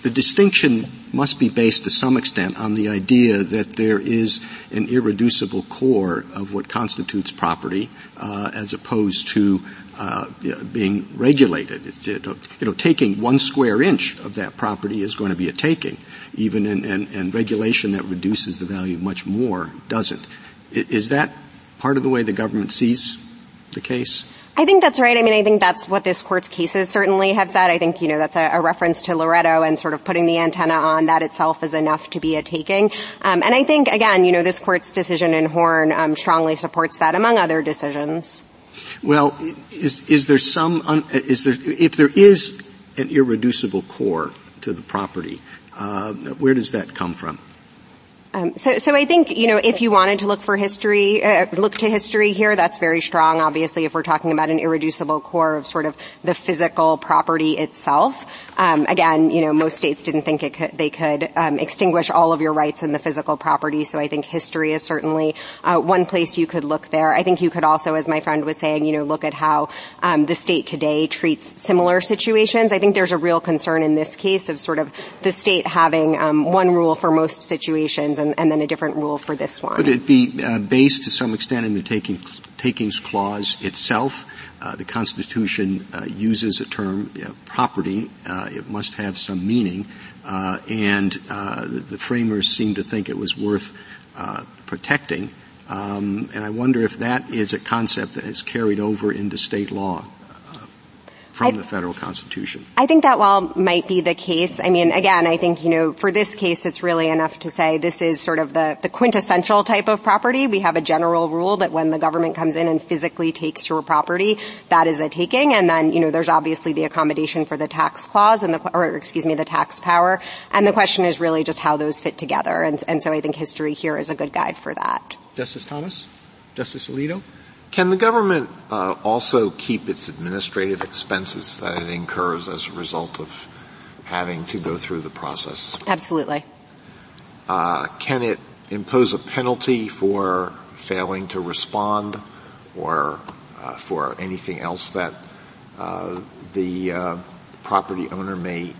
the distinction must be based to some extent on the idea that there is an irreducible core of what constitutes property uh, as opposed to uh, being regulated. It's, you know, taking one square inch of that property is going to be a taking, even in, in, in regulation that reduces the value much more doesn't. Is that part of the way the government sees the case? I think that's right. I mean, I think that's what this court's cases certainly have said. I think, you know, that's a, a reference to Loretto and sort of putting the antenna on that itself is enough to be a taking. Um, and I think, again, you know, this court's decision in Horne um, strongly supports that, among other decisions. Well, is, is there some, un, is there, if there is an irreducible core to the property, uh, where does that come from? Um, so, so I think you know if you wanted to look for history, uh, look to history here. That's very strong. Obviously, if we're talking about an irreducible core of sort of the physical property itself. Um, again, you know, most states didn't think could, they could um, extinguish all of your rights in the physical property. So I think history is certainly uh, one place you could look there. I think you could also, as my friend was saying, you know, look at how um, the state today treats similar situations. I think there's a real concern in this case of sort of the state having um, one rule for most situations and, and, then a different rule for this one. Could it be uh, based to some extent in the taking, takings clause itself? Uh, the Constitution uh, uses a term know, property. Uh, it must have some meaning, uh, and uh, the, the, framers seem to think it was worth protecting. Um, and I wonder if that is a concept that has carried over into state law from I, the federal constitution. I think that while might be the case, I mean, again, I think, you know, for this case, it's really enough to say this is sort of the, the quintessential type of property. We have a general rule that when the government comes in and physically takes your property, that is a taking. And then, you know, there's obviously the accommodation for the tax clause and the, or excuse me, the tax power. And the question is really just how those fit together. And, and so I think history here is a good guide for that. Justice Thomas? Justice Alito? Can the government uh, also keep its administrative expenses that it incurs as a result of having to go through the process? Absolutely. Uh, can it impose a penalty for failing to respond or uh, for anything else that uh, the uh, property owner may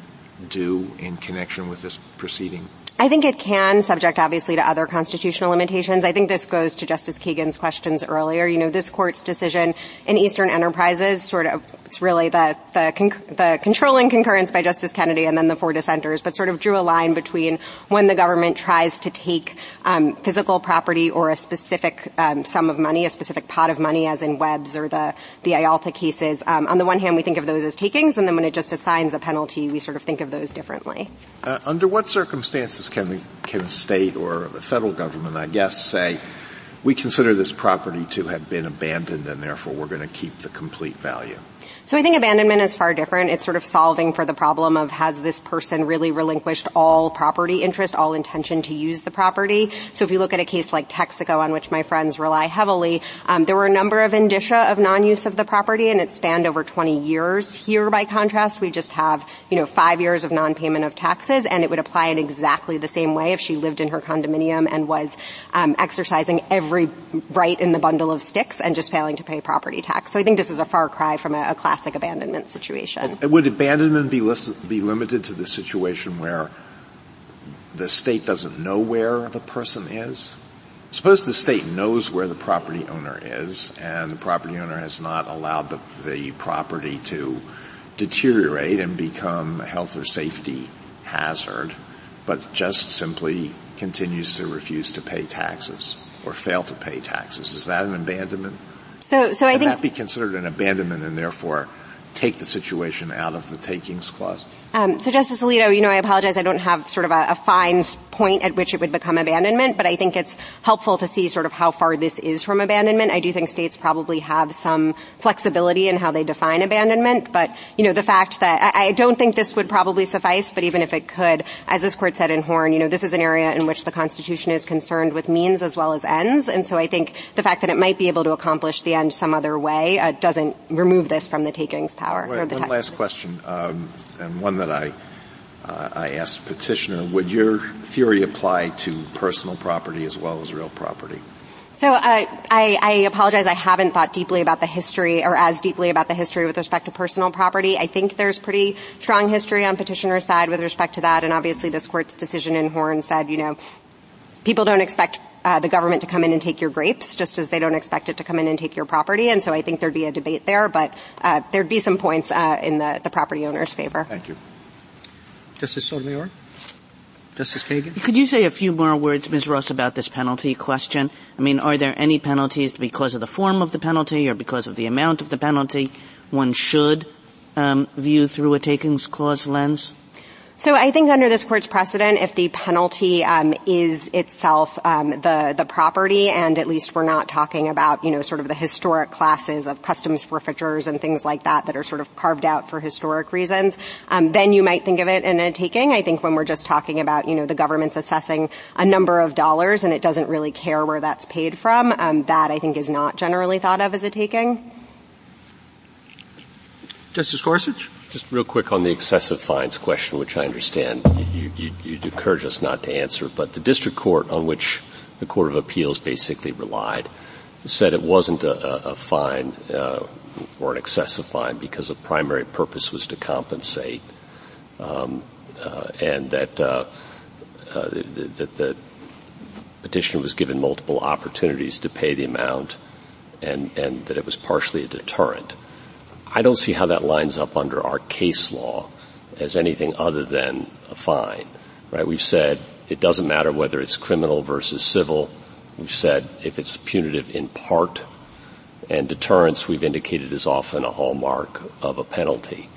do in connection with this proceeding? I think it can, subject obviously to other constitutional limitations. I think this goes to Justice Kagan's questions earlier. You know, this court's decision in Eastern Enterprises sort of, it's really the, the, the controlling concurrence by Justice Kennedy and then the four dissenters, but sort of drew a line between when the government tries to take um, physical property or a specific um, sum of money, a specific pot of money, as in Webb's or the, the IOLTA cases. Um, on the one hand, we think of those as takings, and then when it just assigns a penalty, we sort of think of those differently. Uh, under what circumstances can the, can the state or the federal government, I guess, say, we consider this property to have been abandoned and therefore we're going to keep the complete value? So I think abandonment is far different. It's sort of solving for the problem of has this person really relinquished all property interest, all intention to use the property. So if you look at a case like Texaco on which my friends rely heavily, um, there were a number of indicia of non-use of the property and it spanned over 20 years. Here by contrast, we just have, you know, five years of non-payment of taxes and it would apply in exactly the same way if she lived in her condominium and was um, exercising every right in the bundle of sticks and just failing to pay property tax. So I think this is a far cry from a, a class classic abandonment situation. Would abandonment be, be limited to the situation where the state doesn't know where the person is? Suppose the state knows where the property owner is and the property owner has not allowed the, the property to deteriorate and become a health or safety hazard, but just simply continues to refuse to pay taxes or fail to pay taxes. Is that an abandonment? So, so I Can think that be considered an abandonment and therefore take the situation out of the takings clause? Um, so Justice Alito, you know, I apologize. I don't have sort of a, a, fine point at which it would become abandonment, but I think it's helpful to see sort of how far this is from abandonment. I do think states probably have some flexibility in how they define abandonment, but you know, the fact that I, I don't think this would probably suffice, but even if it could, as this court said in Horne, you know, this is an area in which the Constitution is concerned with means as well as ends, and so I think the fact that it might be able to accomplish the end some other way uh, doesn't remove this from the takings power. Wait, one last question, um, and one that I uh, I asked petitioner, would your theory apply to personal property as well as real property? So uh, I, I, apologize. I haven't thought deeply about the history, or as deeply about the history with respect to personal property. I think there's pretty strong history on petitioner's side with respect to that, and obviously this court's decision in Horne said, you know, people don't expect uh, the government to come in and take your grapes, just as they don't expect it to come in and take your property. And so I think there'd be a debate there, but uh, there'd be some points uh, in the, the property owner's favor. Thank you. Justice Sotomayor? Justice Kagan? Could you say a few more words, Ms. Ross, about this penalty question? I mean, are there any penalties because of the form of the penalty or because of the amount of the penalty one should um, view through a takings clause lens? So I think under this court's precedent, if the penalty um, is itself um, the the property, and at least we're not talking about you know sort of the historic classes of customs forfeitures and things like that that are sort of carved out for historic reasons, um, then you might think of it in a taking. I think when we're just talking about you know the government's assessing a number of dollars and it doesn't really care where that's paid from, um, that I think is not generally thought of as a taking. Justice Gorsuch? Just real quick on the excessive fines question, which I understand you, you, you encourage us not to answer, but the district court on which the Court of Appeals basically relied said it wasn't a, a fine uh, or an excessive fine because the primary purpose was to compensate, um, uh, and that uh, uh that the petitioner was given multiple opportunities to pay the amount, and and that it was partially a deterrent. I don't see how that lines up under our case law as anything other than a fine, right? We've said it doesn't matter whether it's criminal versus civil. We've said if it's punitive in part, and deterrence we've indicated is often a hallmark of a penalty.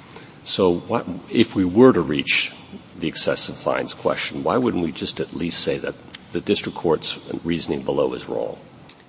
So what, if we were to reach the excessive fines question, why wouldn't we just at least say that the district court's reasoning below is wrong?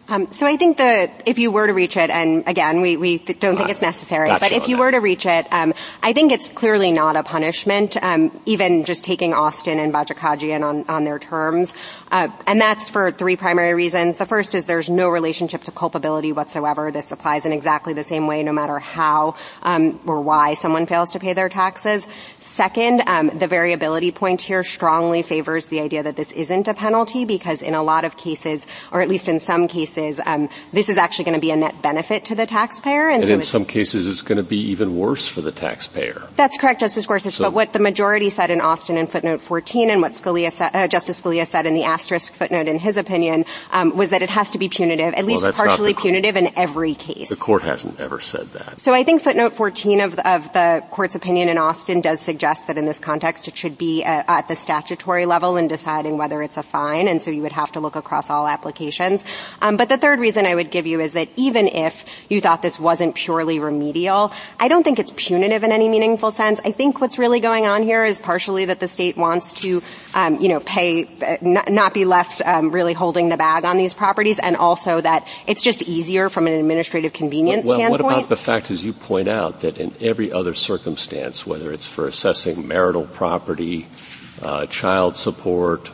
Um, so I think that if you were to reach it, and again, we, we don't think it's necessary, but if you that. were to reach it, um, I think it's clearly not a punishment, um, even just taking Austin and Bajakajian on, on their terms. Uh, and that's for three primary reasons. The first is there's no relationship to culpability whatsoever. This applies in exactly the same way no matter how um, or why someone fails to pay their taxes. Second, um, the variability point here strongly favors the idea that this isn't a penalty because in a lot of cases, or at least in some cases, um, this is actually going to be a net benefit to the taxpayer. And, and so in some cases, it's going to be even worse for the taxpayer. That's correct, Justice Gorsuch. So, but what the majority said in Austin in footnote 14, and what Scalia sa- uh, Justice Scalia said in the asterisk footnote in his opinion um, was that it has to be punitive, at least well, partially punitive in every case. The court hasn't ever said that. So I think footnote 14 of the, of the court's opinion in Austin does suggest that in this context it should be at, at the statutory level in deciding whether it's a fine, and so you would have to look across all applications. Um, but the third reason I would give you is that even if you thought this wasn't purely remedial, I don't think it's punitive in any meaningful sense. I think what's really going on here is partially that the state wants to, um, you know, pay, uh, not, not be left um, really holding the bag on these properties, and also that it's just easier from an administrative convenience well, standpoint. What about the fact, as you point out, that in every other circumstance, whether it's for assessing marital property, uh, child support,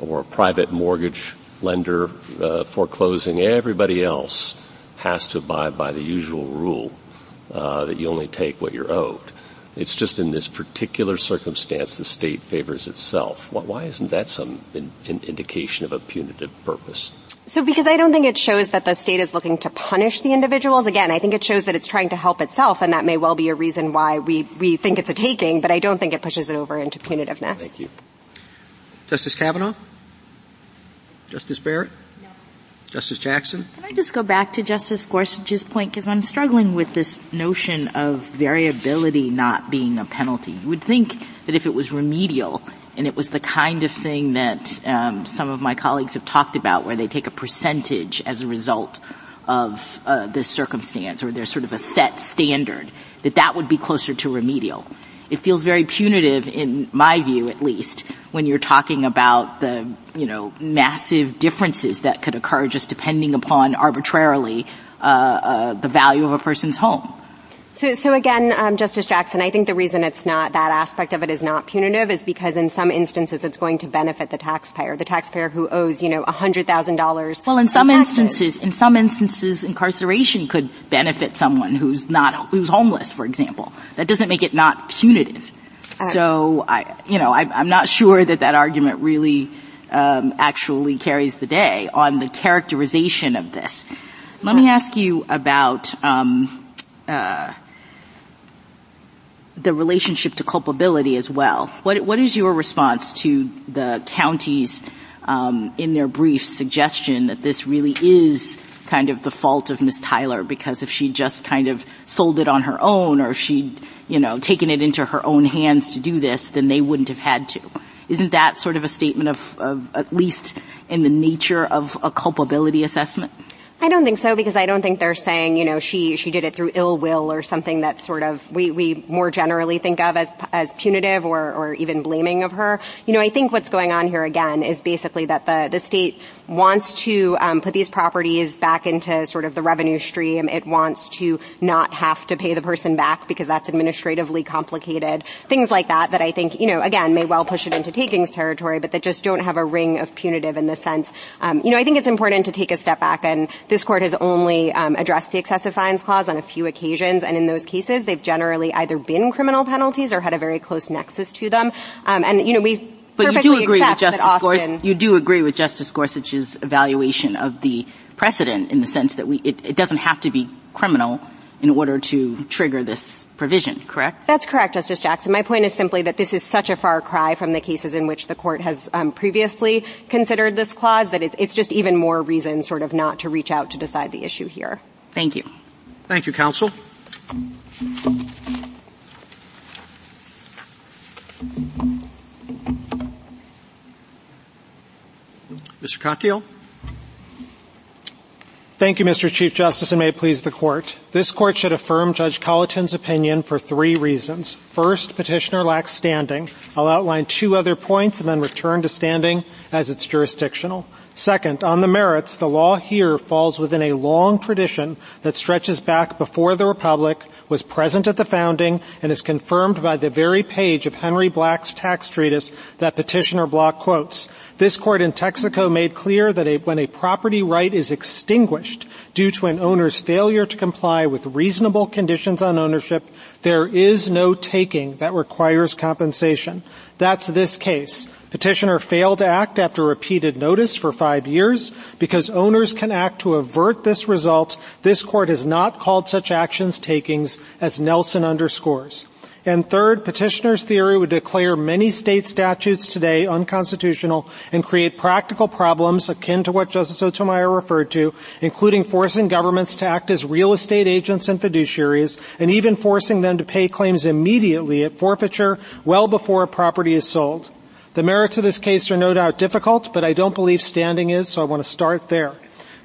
or a private mortgage lender uh, foreclosing, everybody else has to abide by the usual rule uh, that you only take what you're owed. It's just in this particular circumstance the state favors itself. Why isn't that some in, in indication of a punitive purpose? So because I don't think it shows that the state is looking to punish the individuals. Again, I think it shows that it's trying to help itself, and that may well be a reason why we, we think it's a taking, but I don't think it pushes it over into punitiveness. Thank you. Justice Kavanaugh? Justice Barrett? No. Justice Jackson? Can I just go back to Justice Gorsuch's point because I'm struggling with this notion of variability not being a penalty. You would think that if it was remedial and it was the kind of thing that um, some of my colleagues have talked about where they take a percentage as a result of uh, this circumstance or there's sort of a set standard, that that would be closer to remedial it feels very punitive in my view at least when you're talking about the, you know, massive differences that could occur just depending upon arbitrarily uh, uh, the value of a person's home. So, so again, um, Justice Jackson, I think the reason it's not that aspect of it is not punitive is because in some instances it's going to benefit the taxpayer, the taxpayer who owes, you know, hundred thousand dollars. Well, in some in instances, in some instances, incarceration could benefit someone who's not who's homeless, for example. That doesn't make it not punitive. Uh, so, I, you know, I, am not sure that that argument really um, actually carries the day on the characterization of this. Let me ask you about. Um, the relationship to culpability as well. What, what is your response to the county's um, in their brief suggestion that this really is kind of the fault of Miss Tyler because if she just kind of sold it on her own or she'd, you know, taken it into her own hands to do this, then they wouldn't have had to. Isn't that sort of a statement of, of at least in the nature of a culpability assessment? I don't think so because I don't think they're saying, you know, she, she did it through ill will or something that sort of we, we more generally think of as, as punitive or, or even blaming of her. You know, I think what's going on here again is basically that the, the state wants to um, put these properties back into sort of the revenue stream. It wants to not have to pay the person back because that's administratively complicated. Things like that that I think, you know, again, may well push it into takings territory, but that just don't have a ring of punitive in the sense. Um, you know, I think it's important to take a step back and this court has only um, addressed the excessive fines clause on a few occasions, and in those cases, they've generally either been criminal penalties or had a very close nexus to them. Um, and you know, we but you do agree with Justice Gorsuch. You do agree with Justice Gorsuch's evaluation of the precedent in the sense that we it, it doesn't have to be criminal in order to trigger this provision, correct? That's correct, Justice Jackson. My point is simply that this is such a far cry from the cases in which the court has um, previously considered this clause that it, it's just even more reason sort of not to reach out to decide the issue here. Thank you. Thank you, counsel. Mr. Katyal? Thank you, Mr. Chief Justice, and may it please the court. This court should affirm Judge Colloton's opinion for three reasons. First, petitioner lacks standing. I'll outline two other points and then return to standing as it's jurisdictional. Second, on the merits, the law here falls within a long tradition that stretches back before the Republic, was present at the founding, and is confirmed by the very page of Henry Black's tax treatise that petitioner Block quotes. This court in Texaco made clear that a, when a property right is extinguished due to an owner's failure to comply with reasonable conditions on ownership, there is no taking that requires compensation. That's this case. Petitioner failed to act after repeated notice for five years. Because owners can act to avert this result, this court has not called such actions takings as Nelson underscores. And third, petitioner's theory would declare many state statutes today unconstitutional and create practical problems akin to what Justice Sotomayor referred to, including forcing governments to act as real estate agents and fiduciaries, and even forcing them to pay claims immediately at forfeiture well before a property is sold. The merits of this case are no doubt difficult, but I don't believe standing is, so I want to start there.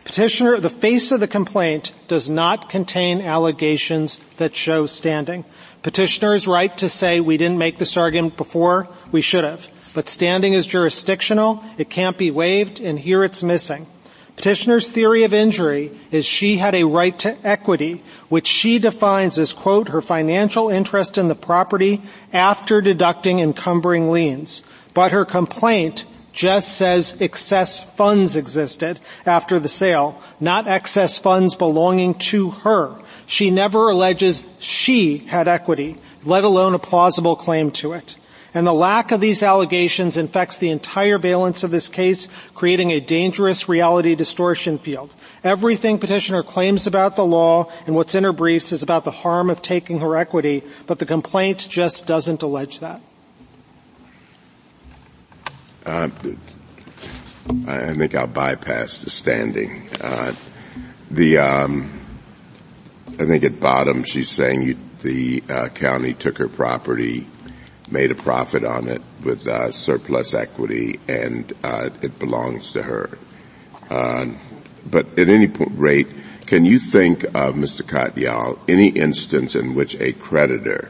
Petitioner, the face of the complaint does not contain allegations that show standing. Petitioner is right to say we didn't make this argument before, we should have. But standing is jurisdictional, it can't be waived, and here it's missing. Petitioner's theory of injury is she had a right to equity, which she defines as, quote, her financial interest in the property after deducting encumbering liens. But her complaint just says excess funds existed after the sale, not excess funds belonging to her. She never alleges she had equity, let alone a plausible claim to it. And the lack of these allegations infects the entire balance of this case, creating a dangerous reality distortion field. Everything petitioner claims about the law and what's in her briefs is about the harm of taking her equity, but the complaint just doesn't allege that. Uh, I think I'll bypass the standing. Uh, the um, I think at bottom she's saying the uh, county took her property, made a profit on it with surplus equity, and it belongs to her. But at any rate, can you think of Mr. Katyal any instance in which a creditor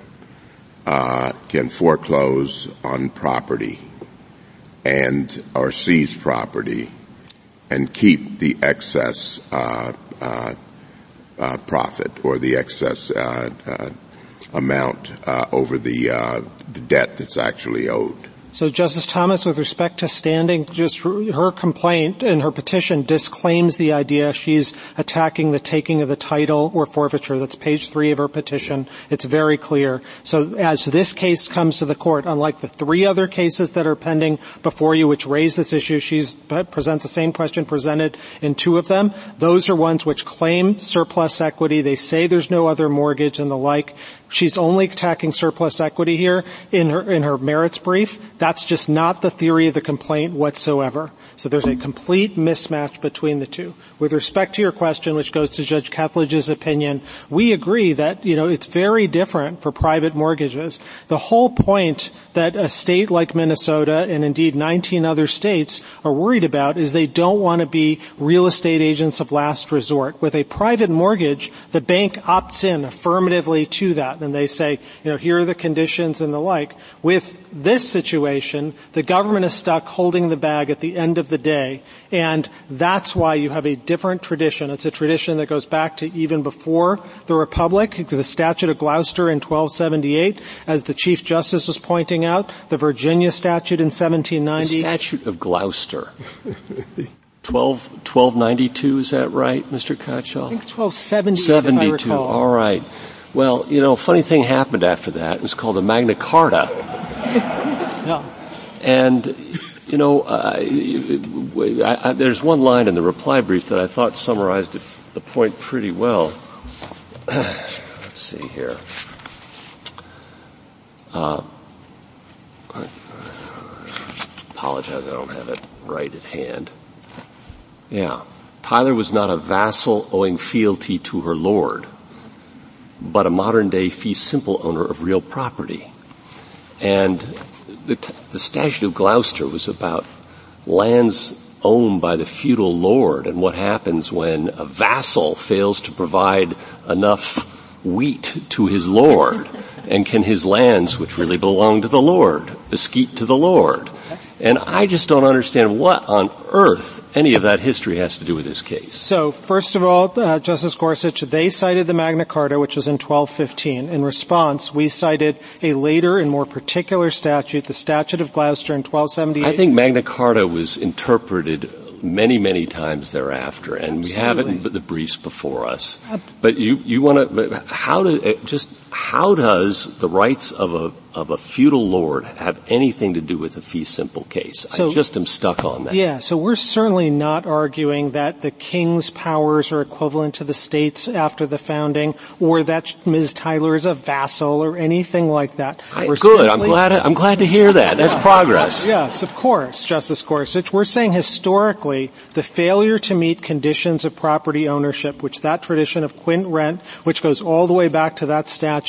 can foreclose on property and or seize property and keep the excess uh, uh, uh, profit or the excess uh, uh, amount uh, over the, the debt that's actually owed. So Justice Thomas, with respect to standing, just her complaint and her petition disclaims the idea she's attacking the taking of the title or forfeiture. That's page three of her petition. It's very clear. So as this case comes to the court, unlike the three other cases that are pending before you which raise this issue, she's presents the same question presented in two of them. Those are ones which claim surplus equity. They say there's no other mortgage and the like. She's only attacking surplus equity here in her, in her merits brief. That's just not the theory of the complaint whatsoever. So there's a complete mismatch between the two. With respect to your question, which goes to Judge Kethledge's opinion, we agree that, you know, it's very different for private mortgages. The whole point that a state like Minnesota and indeed 19 other states are worried about is they don't want to be real estate agents of last resort. With a private mortgage, the bank opts in affirmatively to that and they say, you know, here are the conditions and the like. With this situation, the government is stuck holding the bag at the end of the day and that's why you have a different tradition. It's a tradition that goes back to even before the Republic, the statute of Gloucester in 1278, as the Chief Justice was pointing out, the Virginia statute in 1790. The statute of Gloucester. 12, 1292, is that right, Mr. Katyal? I think 1270, 72, all right. Well, you know, a funny thing happened after that. It was called the Magna Carta. [LAUGHS] yeah. And, you know, uh, I, I, there's one line in the reply brief that I thought summarized it, the point pretty well. [CLEARS THROAT] Let's see here. Uh, I apologize, I don't have it right at hand. Yeah. Tyler was not a vassal owing fealty to her lord, but a modern day fee simple owner of real property. And the, t- the statute of Gloucester was about lands owned by the feudal lord and what happens when a vassal fails to provide enough wheat to his lord and can his lands, which really belong to the Lord, escape to the Lord? And I just don't understand what on earth any of that history has to do with this case. So, first of all, uh, Justice Gorsuch, they cited the Magna Carta, which was in 1215. In response, we cited a later and more particular statute, the Statute of Gloucester in 1278. I think Magna Carta was interpreted many, many times thereafter, and we have it in the briefs before us. But you, you want to, how do, just how does the rights of a of a feudal lord have anything to do with a fee simple case? So, I just am stuck on that. Yeah, so we're certainly not arguing that the king's powers are equivalent to the state's after the founding, or that Ms. Tyler is a vassal, or anything like that. I, good. Simply, I'm glad. I'm glad to hear that. That's progress. Yes, of course, Justice Gorsuch. We're saying historically the failure to meet conditions of property ownership, which that tradition of quitrent, which goes all the way back to that statute,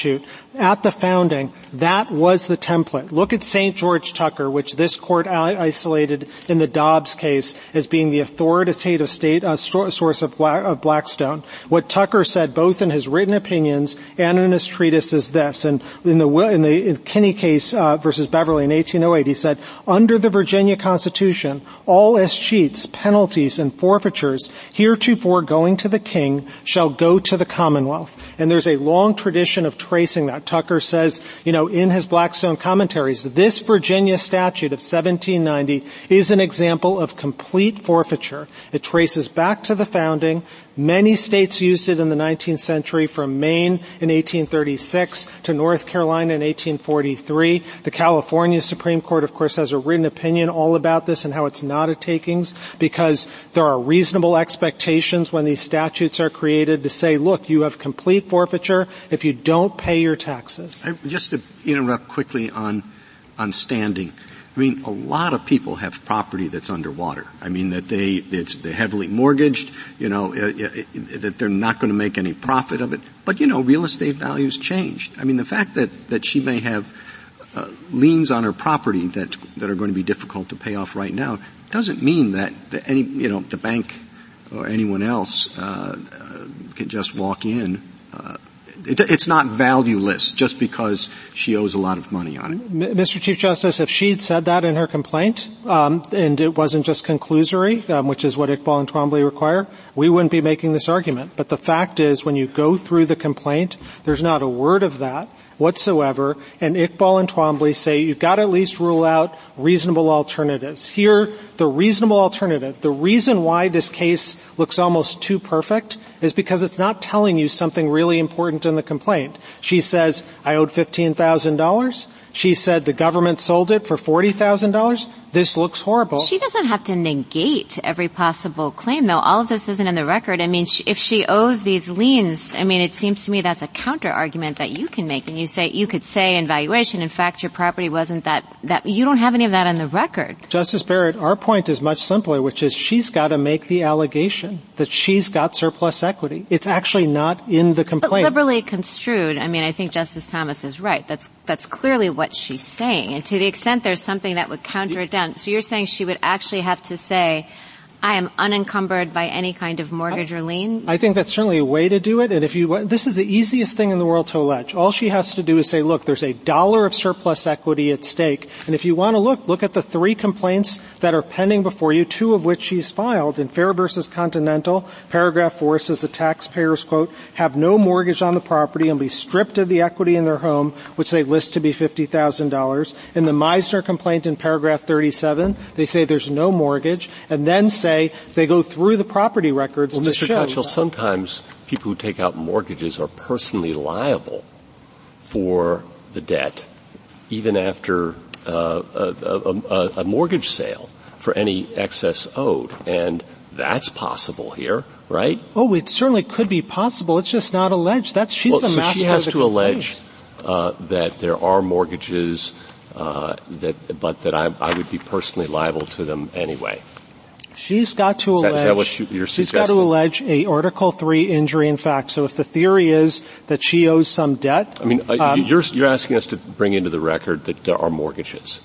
at the founding, that was the template. Look at St. George Tucker, which this court isolated in the Dobbs case as being the authoritative state uh, source of, of Blackstone. What Tucker said, both in his written opinions and in his treatise, is this. And in the in the in Kinney case uh, versus Beverly in 1808, he said, under the Virginia Constitution, all escheats, penalties, and forfeitures heretofore going to the king shall go to the Commonwealth. And there's a long tradition of tracing that. Tucker says, you know, in his Blackstone commentaries, this Virginia statute of 1790 is an example of complete forfeiture. It traces back to the founding. Many states used it in the 19th century from Maine in 1836 to North Carolina in 1843. The California Supreme Court, of course, has a written opinion all about this and how it's not a takings because there are reasonable expectations when these statutes are created to say, look, you have complete forfeiture if you don't pay your taxes. I, just to interrupt quickly on, on standing. I mean, a lot of people have property that's underwater. I mean, that they, it's, they're heavily mortgaged, you know, it, it, it, that they're not going to make any profit of it. But, you know, real estate values changed. I mean, the fact that, that she may have uh, liens on her property that, that are going to be difficult to pay off right now doesn't mean that, that any, you know, the bank or anyone else uh, uh, can just walk in uh, it, it's not valueless just because she owes a lot of money on it. Mr. Chief Justice, if she'd said that in her complaint, um, and it wasn't just conclusory, um, which is what Iqbal and Twombly require, we wouldn't be making this argument. But the fact is, when you go through the complaint, there's not a word of that whatsoever, and Iqbal and Twombly say you've got to at least rule out reasonable alternatives. Here, the reasonable alternative, the reason why this case looks almost too perfect is because it's not telling you something really important in the complaint. She says, I owed $15,000. She said the government sold it for $40,000. this looks horrible. She doesn't have to negate every possible claim, though. All of this isn't in the record. I mean, if she owes these liens, I mean, it seems to me that's a counter argument that you can make, and you say you could say in valuation, in fact, your property wasn't that that you don't have any of that on the record. Justice Barrett, our point is much simpler, which is she's got to make the allegation that she's got surplus equity. It's actually not in the complaint. But liberally construed, I mean, I think Justice Thomas is right. That's that's clearly what she's saying, and to the extent there's something that would counter it down. So you're saying she would actually have to say, I am unencumbered by any kind of mortgage or lien? I think that's certainly a way to do it. And if you, this is the easiest thing in the world to allege. All she has to do is say, look, there's a dollar of surplus equity at stake. And if you want to look, look at the three complaints that are pending before you, two of which she's filed. In Fair versus Continental, paragraph four says the taxpayers, quote, have no mortgage on the property and be stripped of the equity in their home, which they list to be $50,000. In the Meisner complaint in paragraph 37, they say there's no mortgage and then say say they go through the property records well, to Mr. show. Sometimes people who take out mortgages are personally liable for the debt, even after uh, a, a, a, mortgage sale for any excess owed, and that's possible here, right? Oh, it certainly could be possible. It's just not alleged. That's she's well, the so master. she has to complaint. allege uh, that there are mortgages uh, that, but that I, I would be personally liable to them anyway. She's got to is allege. That, is that what you, She's got to allege a Article Three injury in fact. So if the theory is that she owes some debt, I mean, uh, um, you're you're asking us to bring into the record that there are mortgages.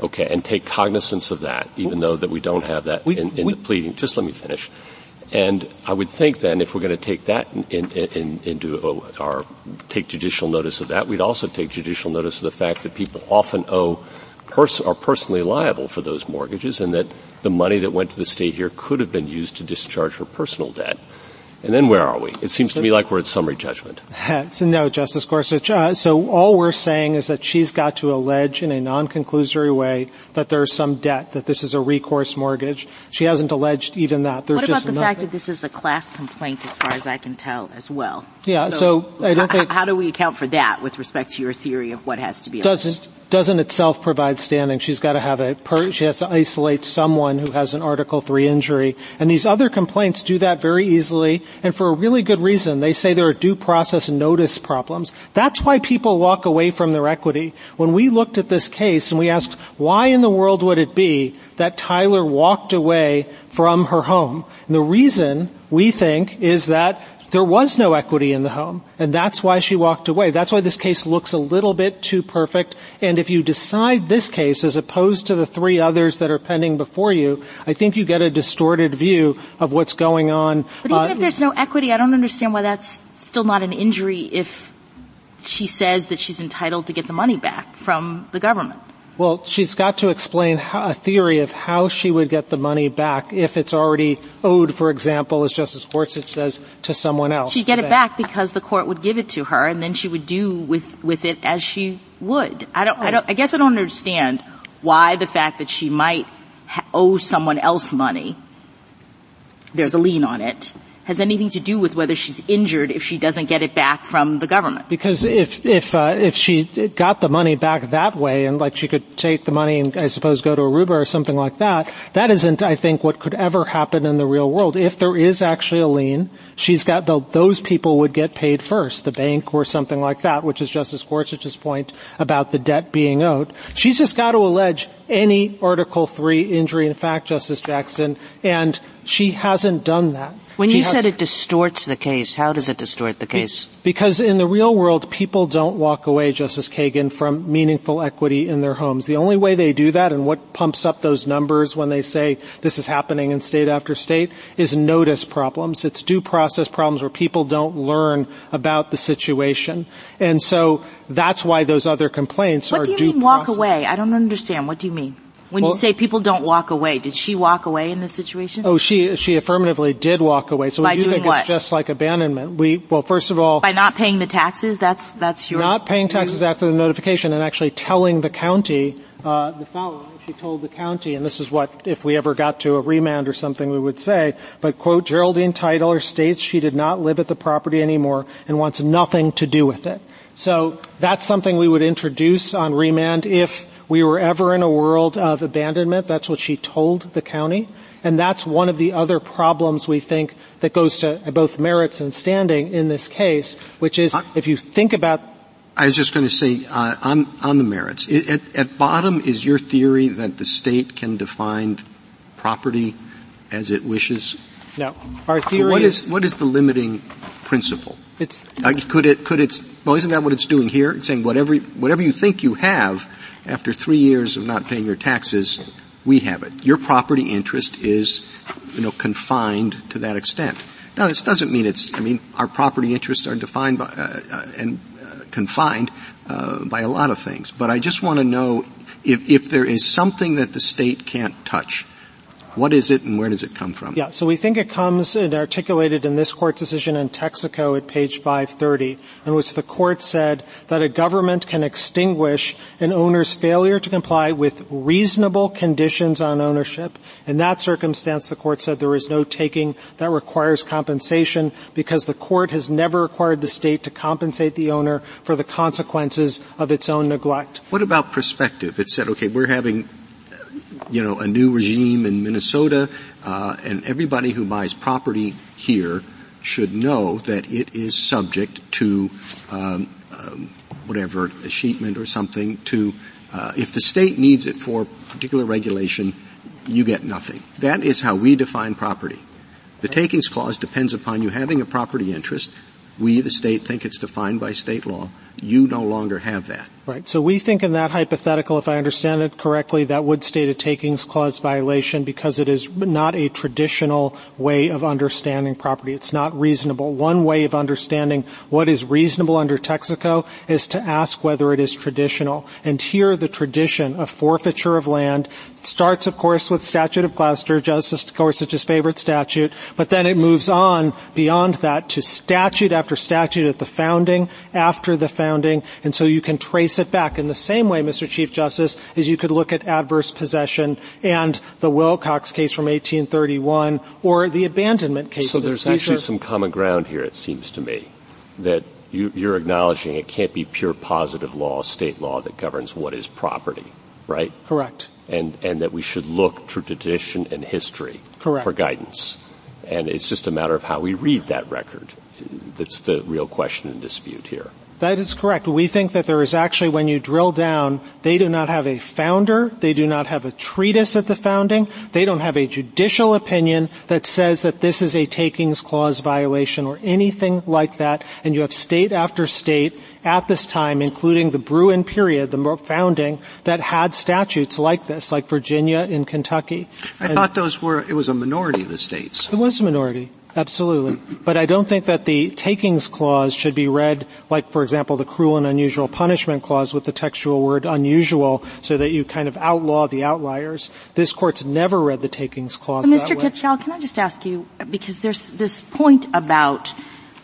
Okay, and take cognizance of that, even though that we don't have that we, in, in we, the pleading. Just let me finish. And I would think then, if we're going to take that in, in, into our take judicial notice of that, we'd also take judicial notice of the fact that people often owe pers- are personally liable for those mortgages, and that the money that went to the state here could have been used to discharge her personal debt. And then where are we? It seems to me like we're at summary judgment. [LAUGHS] so no, Justice Gorsuch. Uh, so all we're saying is that she's got to allege in a non-conclusory way that there's some debt, that this is a recourse mortgage. She hasn't alleged even that. There's what about the nothing. fact that this is a class complaint, as far as I can tell, as well? Yeah. So, so I don't think. How do we account for that with respect to your theory of what has to be? Doesn't doesn't itself provide standing. She's got to have a, per, she has to isolate someone who has an Article 3 injury. And these other complaints do that very easily and for a really good reason. They say there are due process notice problems. That's why people walk away from their equity. When we looked at this case and we asked, why in the world would it be that Tyler walked away from her home? And the reason we think is that there was no equity in the home, and that's why she walked away. That's why this case looks a little bit too perfect. And if you decide this case as opposed to the three others that are pending before you, I think you get a distorted view of what's going on. But even uh, if there's no equity, I don't understand why that's still not an injury if she says that she's entitled to get the money back from the government. Well, she's got to explain how, a theory of how she would get the money back if it's already owed, for example, as Justice Gorsuch says, to someone else. She'd get it back because the court would give it to her, and then she would do with with it as she would. I don't. I oh. don't. I guess I don't understand why the fact that she might ha- owe someone else money. There's a lien on it has anything to do with whether she's injured if she doesn't get it back from the government. Because if if uh, if she got the money back that way, and like she could take the money and I suppose go to Aruba or something like that, that isn't I think what could ever happen in the real world. If there is actually a lien, she's got the, those people would get paid first, the bank or something like that, which is Justice Gorsuch's point about the debt being owed. She's just got to allege any Article 3 injury in fact, Justice Jackson, and she hasn't done that. When you said it distorts the case, how does it distort the case? Because in the real world, people don't walk away, Justice Kagan, from meaningful equity in their homes. The only way they do that and what pumps up those numbers when they say this is happening in state after state is notice problems. It's due process problems where people don't learn about the situation. And so that's why those other complaints what are due What do you mean walk away? I don't understand. What do you mean? When well, you say people don't walk away, did she walk away in this situation? Oh, she she affirmatively did walk away. So By we do think what? it's just like abandonment. We well, first of all, by not paying the taxes. That's that's your not paying taxes after the notification and actually telling the county uh, the following. She told the county, and this is what if we ever got to a remand or something we would say. But quote, Geraldine Tyler states she did not live at the property anymore and wants nothing to do with it. So that's something we would introduce on remand if we were ever in a world of abandonment. That's what she told the county. And that's one of the other problems we think that goes to both merits and standing in this case, which is if you think about I was just going to say uh, on on the merits. It, at, at bottom is your theory that the state can define property as it wishes. No, our theory. What is what is the limiting principle? It's uh, could it could it well isn't that what it's doing here? It's saying whatever whatever you think you have after three years of not paying your taxes, we have it. Your property interest is you know confined to that extent. Now this doesn't mean it's I mean our property interests are defined by uh, uh, and confined uh, by a lot of things. But I just want to know if, if there is something that the state can't touch what is it and where does it come from? Yeah, so we think it comes and articulated in this court's decision in Texaco at page 530, in which the court said that a government can extinguish an owner's failure to comply with reasonable conditions on ownership. In that circumstance, the court said there is no taking that requires compensation because the court has never required the state to compensate the owner for the consequences of its own neglect. What about perspective? It said, okay, we're having you know, a new regime in Minnesota, uh, and everybody who buys property here should know that it is subject to um, um, whatever escheatment or something to uh, if the state needs it for particular regulation, you get nothing. That is how we define property. The takings clause depends upon you having a property interest. We, the state, think it's defined by state law. You no longer have that. Right. So we think in that hypothetical, if I understand it correctly, that would state a takings clause violation because it is not a traditional way of understanding property. It's not reasonable. One way of understanding what is reasonable under Texaco is to ask whether it is traditional. And here the tradition of forfeiture of land starts, of course, with statute of Gloucester, Justice Gorsuch's favorite statute, but then it moves on beyond that to statute after statute at the founding, after the founding, and so you can trace it back in the same way, Mr. Chief Justice, as you could look at adverse possession and the Wilcox case from 1831 or the abandonment case. So there's actually are, some common ground here, it seems to me, that you, you're acknowledging it can't be pure positive law, state law that governs what is property, right? Correct. And, and that we should look to tradition and history Correct. for guidance. And it's just a matter of how we read that record. That's the real question and dispute here. That is correct. We think that there is actually, when you drill down, they do not have a founder, they do not have a treatise at the founding, they don't have a judicial opinion that says that this is a takings clause violation or anything like that, and you have state after state at this time, including the Bruen period, the founding, that had statutes like this, like Virginia and Kentucky. I and thought those were, it was a minority of the states. It was a minority. Absolutely. But I don't think that the takings clause should be read like, for example, the cruel and unusual punishment clause with the textual word unusual so that you kind of outlaw the outliers. This court's never read the takings clause Mr. Kitzgerald, can I just ask you, because there's this point about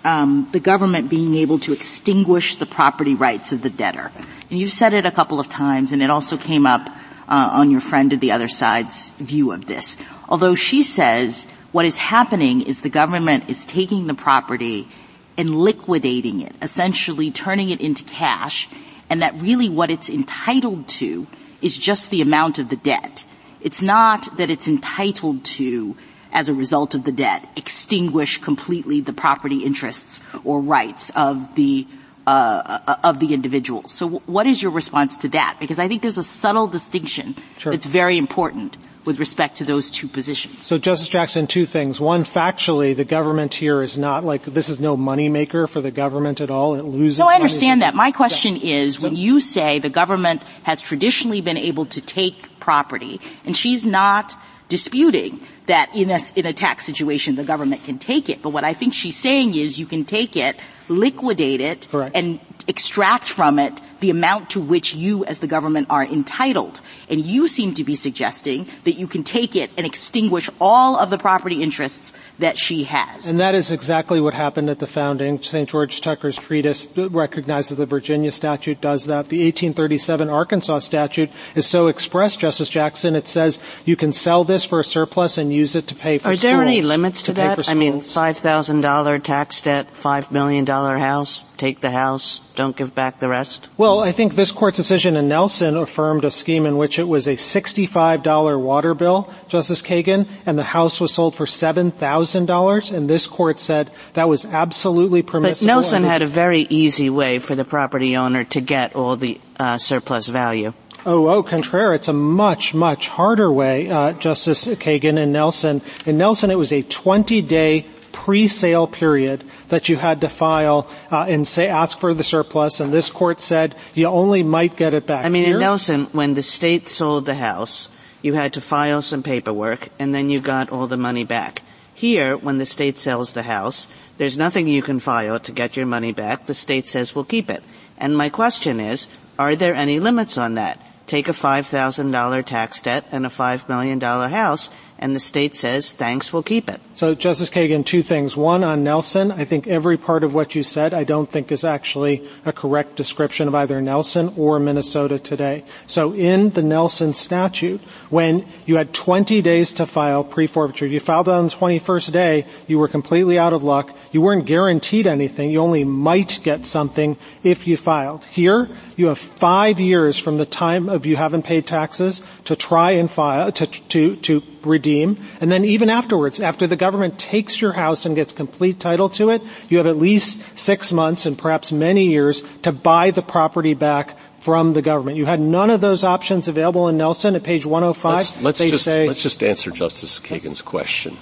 um, the government being able to extinguish the property rights of the debtor. And you've said it a couple of times, and it also came up uh, on your friend at the other side's view of this. Although she says what is happening is the government is taking the property and liquidating it, essentially turning it into cash, and that really what it's entitled to is just the amount of the debt. It's not that it's entitled to, as a result of the debt, extinguish completely the property interests or rights of the uh, of the individual. So, what is your response to that? Because I think there's a subtle distinction sure. that's very important with respect to those two positions. So Justice Jackson, two things. One, factually, the government here is not like, this is no moneymaker for the government at all. It loses No, I understand that. My question is, when you say the government has traditionally been able to take property, and she's not disputing that in a, in a tax situation the government can take it, but what I think she's saying is you can take it, liquidate it, Correct. and extract from it the amount to which you as the government are entitled. And you seem to be suggesting that you can take it and extinguish all of the property interests that she has. And that is exactly what happened at the founding. St. George Tucker's treatise recognizes the Virginia statute does that. The 1837 Arkansas statute is so expressed, Justice Jackson, it says you can sell this for a surplus and use it to pay for Are schools, there any limits to, to that? I mean, $5,000 tax debt, $5 million house, take the house, don't give back the rest? Well, Well, I think this court's decision in Nelson affirmed a scheme in which it was a $65 water bill, Justice Kagan, and the house was sold for $7,000, and this court said that was absolutely permissible. But Nelson had a very easy way for the property owner to get all the uh, surplus value. Oh, oh, contraire. It's a much, much harder way, uh, Justice Kagan and Nelson. In Nelson, it was a 20-day pre-sale period that you had to file uh, and say ask for the surplus, and this court said you only might get it back. I mean, Here, in Nelson, when the state sold the house, you had to file some paperwork, and then you got all the money back. Here, when the state sells the house, there's nothing you can file to get your money back. The state says we'll keep it. And my question is, are there any limits on that? Take a $5,000 tax debt and a $5 million house and the state says, thanks, we'll keep it. So Justice Kagan, two things. One on Nelson, I think every part of what you said I don't think is actually a correct description of either Nelson or Minnesota today. So in the Nelson statute, when you had 20 days to file pre-forfeiture, you filed on the 21st day, you were completely out of luck, you weren't guaranteed anything, you only might get something if you filed. Here, you have five years from the time of you haven't paid taxes to try and file, to, to, to redeem. And then even afterwards, after the government takes your house and gets complete title to it, you have at least six months and perhaps many years to buy the property back from the government. You had none of those options available in Nelson at page 105. Let's, let's they just, say, let's just answer Justice Kagan's question.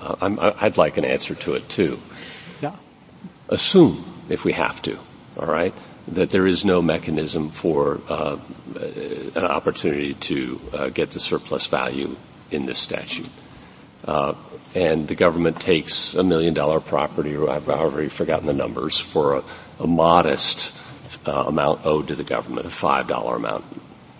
Uh, i would like an answer to it too. Yeah. Assume, if we have to, all right, that there is no mechanism for uh, an opportunity to uh, get the surplus value in this statute. Uh, and the government takes a million dollar property, or I've already forgotten the numbers, for a, a modest uh, amount owed to the government, a five dollar amount.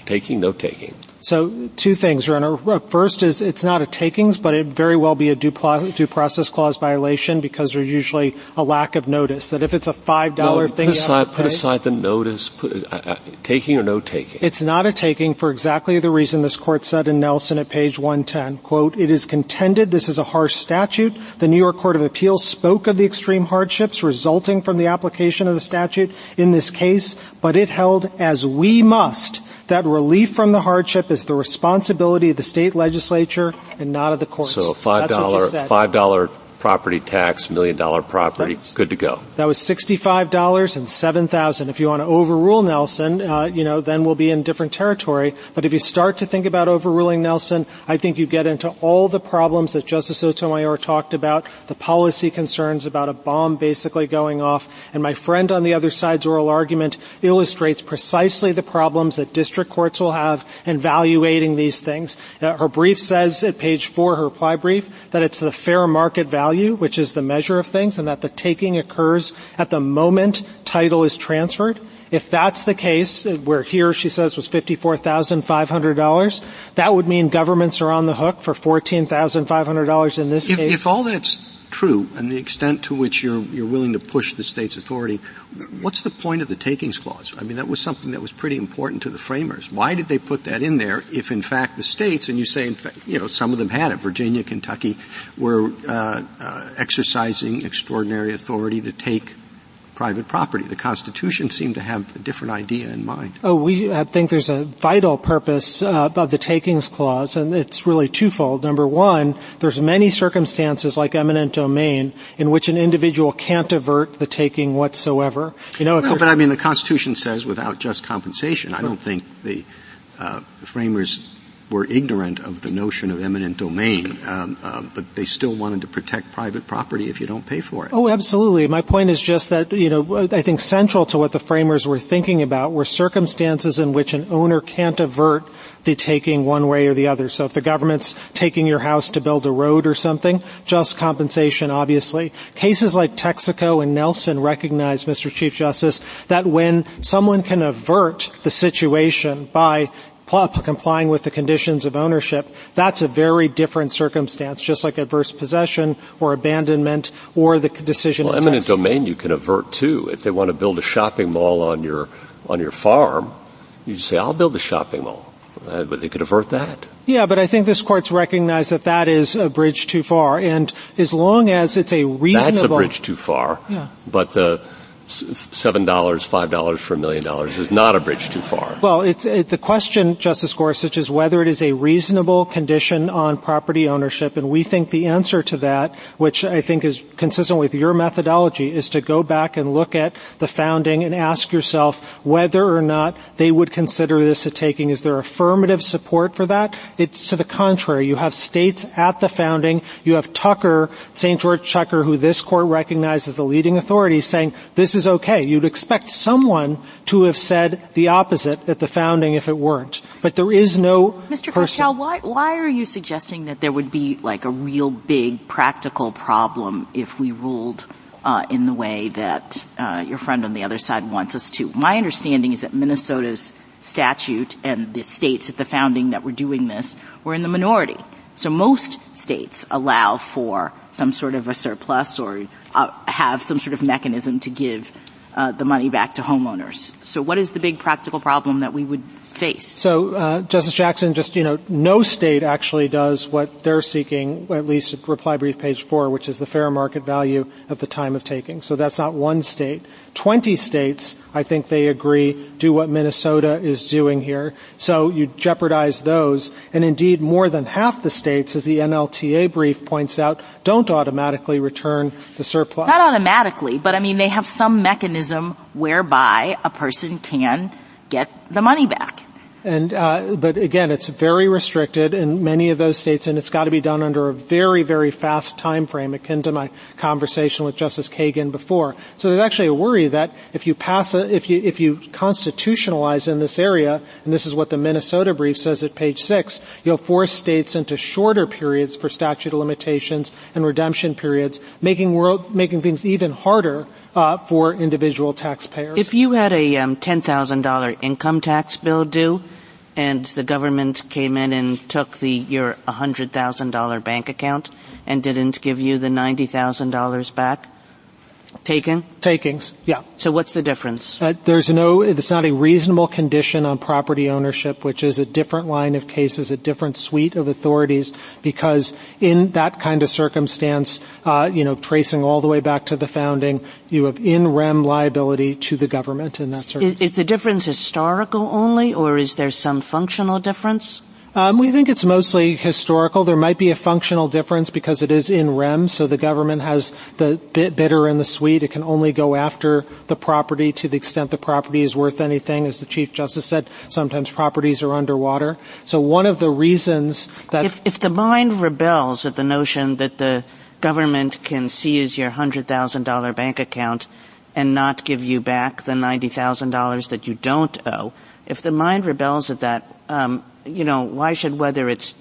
Taking, no taking. So two things, Your Honor. First is it's not a takings, but it very well be a due, due process clause violation because there's usually a lack of notice. That if it's a five dollar no, thing, put aside, put aside the notice. Put, uh, uh, taking or no taking. It's not a taking for exactly the reason this court said in Nelson at page 110. Quote: It is contended this is a harsh statute. The New York Court of Appeals spoke of the extreme hardships resulting from the application of the statute in this case, but it held as we must that relief from the hardship is the responsibility of the state legislature and not of the courts. So five dollar five dollar property tax, million dollar property, That's, good to go. That was sixty-five dollars and seven thousand. If you want to overrule Nelson, uh, you know, then we'll be in different territory. But if you start to think about overruling Nelson, I think you get into all the problems that Justice Sotomayor talked about, the policy concerns about a bomb basically going off, and my friend on the other side's oral argument illustrates precisely the problems that district courts will have in evaluating these things. Uh, her brief says at page four, her reply brief, that it's the fair market value value, which is the measure of things, and that the taking occurs at the moment title is transferred. If that's the case, where here she says was $54,500, that would mean governments are on the hook for $14,500 in this if, case. If all that's true and the extent to which you're, you're willing to push the state's authority, what's the point of the takings clause? I mean, that was something that was pretty important to the framers. Why did they put that in there if in fact the states, and you say in fact, you know, some of them had it, Virginia, Kentucky, were uh, uh, exercising extraordinary authority to take private property. The Constitution seemed to have a different idea in mind. Oh, we think there's a vital purpose uh, of the takings clause, and it's really twofold. Number one, there's many circumstances like eminent domain in which an individual can't avert the taking whatsoever. You know, well, but I mean, the Constitution says without just compensation. I don't think the, uh, the framers were ignorant of the notion of eminent domain, um, uh, but they still wanted to protect private property if you don't pay for it. Oh, absolutely. My point is just that, you know, I think central to what the framers were thinking about were circumstances in which an owner can't avert the taking one way or the other. So if the government's taking your house to build a road or something, just compensation, obviously. Cases like Texaco and Nelson recognize, Mr. Chief Justice, that when someone can avert the situation by complying with the conditions of ownership, that's a very different circumstance, just like adverse possession or abandonment or the decision. Well, eminent domain you can avert too. If they want to build a shopping mall on your on your farm, you just say, "I'll build a shopping mall." Uh, but they could avert that. Yeah, but I think this court's recognized that that is a bridge too far, and as long as it's a reasonable. That's a bridge too far. Yeah. But the seven dollars, five dollars for a million dollars is not a bridge too far. Well, it's it, the question, Justice Gorsuch, is whether it is a reasonable condition on property ownership, and we think the answer to that, which I think is consistent with your methodology, is to go back and look at the founding and ask yourself whether or not they would consider this a taking. Is there affirmative support for that? It's to the contrary. You have states at the founding. You have Tucker, St. George Tucker, who this court recognizes as the leading authority, saying this is okay. You'd expect someone to have said the opposite at the founding if it weren't. But there is no Mr. person. why, why are you suggesting that there would be like a real big practical problem if we ruled uh, in the way that uh, your friend on the other side wants us to? My understanding is that Minnesota's statute and the states at the founding that were doing this were in the minority. So most states allow for some sort of a surplus or uh, have some sort of mechanism to give uh, the money back to homeowners. So what is the big practical problem that we would face? So, uh, Justice Jackson, just, you know, no state actually does what they're seeking, at least at reply brief page four, which is the fair market value at the time of taking. So that's not one state. 20 states, I think they agree, do what Minnesota is doing here. So you jeopardize those. And indeed, more than half the states, as the NLTA brief points out, don't automatically return the surplus. Not automatically, but I mean, they have some mechanism whereby a person can get the money back. And uh, but again, it's very restricted in many of those states, and it's got to be done under a very, very fast time frame, akin to my conversation with Justice Kagan before. So there's actually a worry that if you pass a, if you if you constitutionalize in this area, and this is what the Minnesota brief says at page six, you'll force states into shorter periods for statute of limitations and redemption periods, making world making things even harder uh, for individual taxpayers. If you had a um, $10,000 income tax bill due, and the government came in and took the your $100,000 bank account and didn't give you the $90,000 back, Taken? Takings, yeah. So what's the difference? Uh, there's no, it's not a reasonable condition on property ownership, which is a different line of cases, a different suite of authorities, because in that kind of circumstance, uh, you know, tracing all the way back to the founding, you have in rem liability to the government in that circumstance. Is, is the difference historical only, or is there some functional difference? Um, we think it's mostly historical. There might be a functional difference because it is in rem, so the government has the bitter and the sweet. It can only go after the property to the extent the property is worth anything. As the Chief Justice said, sometimes properties are underwater. So one of the reasons that... If, if the mind rebels at the notion that the government can seize your $100,000 bank account and not give you back the $90,000 that you don't owe, if the mind rebels at that, um, you know, why should whether it's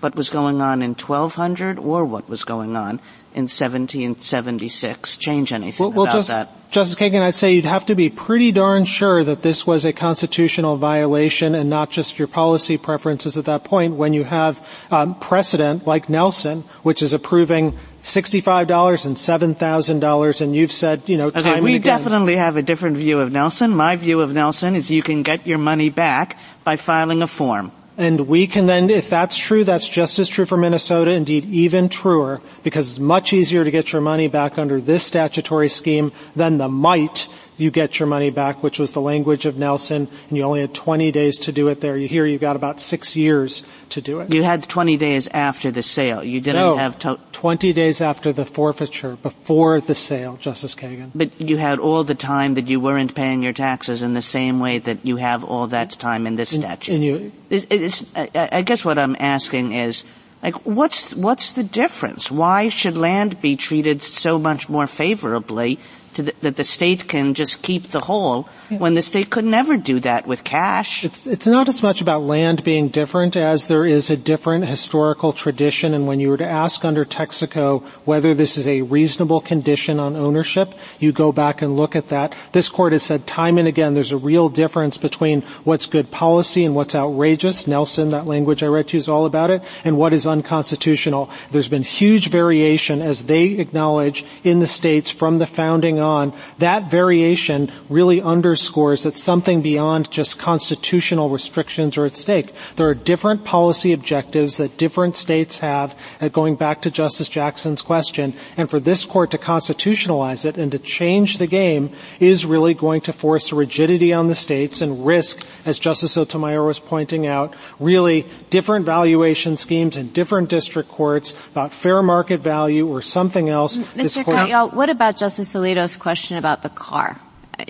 what was going on in 1200 or what was going on in 1776 change anything well, well, about just, that? Justice Kagan, I'd say you'd have to be pretty darn sure that this was a constitutional violation and not just your policy preferences at that point when you have um, precedent like Nelson, which is approving $65 and $7,000 and you've said, you know, okay, we definitely have a different view of Nelson. My view of Nelson is you can get your money back by filing a form. And we can then, if that's true, that's just as true for Minnesota, indeed even truer, because it's much easier to get your money back under this statutory scheme than the might you get your money back, which was the language of Nelson, and you only had 20 days to do it there. You hear you got about six years to do it. You had 20 days after the sale. You didn't no, have to- 20 days after the forfeiture, before the sale, Justice Kagan. But you had all the time that you weren't paying your taxes in the same way that you have all that time in this and, statute. And you, it's, it's, I, I guess what I'm asking is, like, what's, what's the difference? Why should land be treated so much more favorably the, that the state can just keep the whole yeah. when the state could never do that with cash. It's, it's not as much about land being different as there is a different historical tradition and when you were to ask under Texaco whether this is a reasonable condition on ownership, you go back and look at that. This court has said time and again there's a real difference between what's good policy and what's outrageous. Nelson, that language I read to you is all about it, and what is unconstitutional. There's been huge variation as they acknowledge in the states from the founding going on, that variation really underscores that something beyond just constitutional restrictions are at stake. There are different policy objectives that different states have, uh, going back to Justice Jackson's question, and for this court to constitutionalize it and to change the game is really going to force rigidity on the states and risk, as Justice Sotomayor was pointing out, really different valuation schemes in different district courts about fair market value or something else. Mr. Court, what about Justice Alito's question about the car?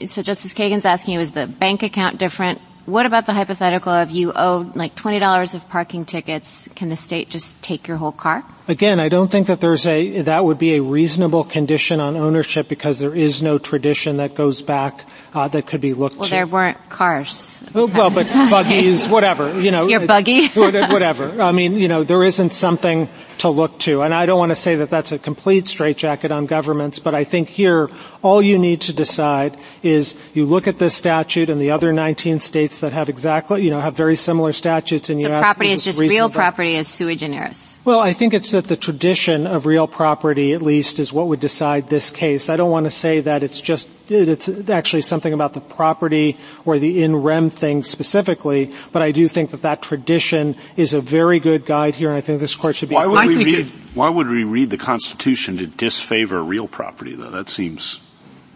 So Justice Kagan's asking you, is the bank account different? What about the hypothetical of you owe like $20 of parking tickets, can the state just take your whole car? Again, I don't think that there's a, that would be a reasonable condition on ownership because there is no tradition that goes back, uh, that could be looked well, to. there weren't cars. Oh, well, but [LAUGHS] buggies, whatever, you know. Your buggy? whatever. I mean, you know, there isn't something to look to. And I don't want to say that that's a complete straitjacket on governments, but I think here, all you need to decide is you look at this statute and the other 19 states that have exactly, you know, have very similar statutes and you so ask. property is just real property is sui generis. Well, I think it's that the tradition of real property, at least, is what would decide this case. I don't want to say that it's just, it's actually something about the property or the in rem thing specifically, but I do think that that tradition is a very good guide here, and I think this court should be. Why would, we read, it, why would we read the Constitution to disfavor real property, though? That seems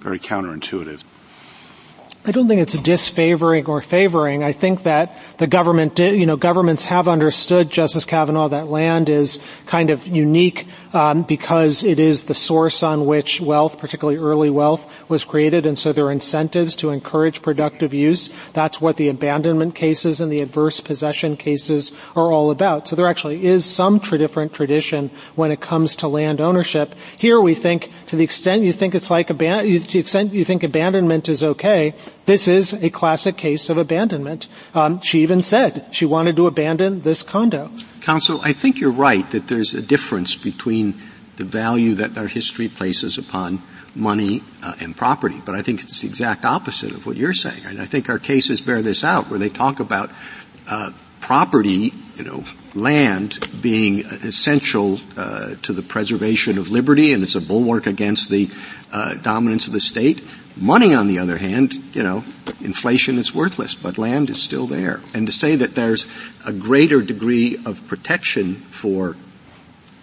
very counterintuitive. I don't think it's disfavoring or favoring. I think that the government did, you know, governments have understood, Justice Kavanaugh, that land is kind of unique um, because it is the source on which wealth, particularly early wealth, was created, and so there are incentives to encourage productive use. That's what the abandonment cases and the adverse possession cases are all about. So there actually is some tra- different tradition when it comes to land ownership. Here we think, to the extent you think it's like aban- to the extent you think abandonment is okay, this is a classic case of abandonment. Um, she even said she wanted to abandon this condo. Counsel, I think you're right that there's a difference between the value that our history places upon money uh, and property, but I think it's the exact opposite of what you're saying. And I think our cases bear this out, where they talk about uh, property, you know, land being essential uh, to the preservation of liberty, and it's a bulwark against the uh, dominance of the state. Money, on the other hand, you know, inflation is worthless, but land is still there. And to say that there's a greater degree of protection for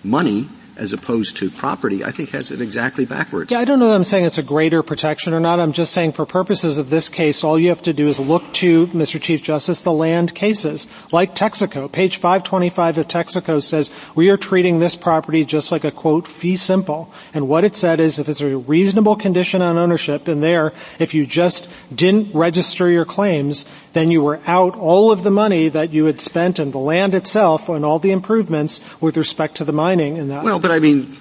money as opposed to property, I think has it exactly backwards. Yeah, I don't know that I'm saying it's a greater protection or not. I'm just saying for purposes of this case, all you have to do is look to, Mr. Chief Justice, the land cases. Like Texaco. Page 525 of Texaco says, we are treating this property just like a quote, fee simple. And what it said is if it's a reasonable condition on ownership, and there, if you just didn't register your claims, then you were out all of the money that you had spent and the land itself and all the improvements with respect to the mining and that. Well, but I mean,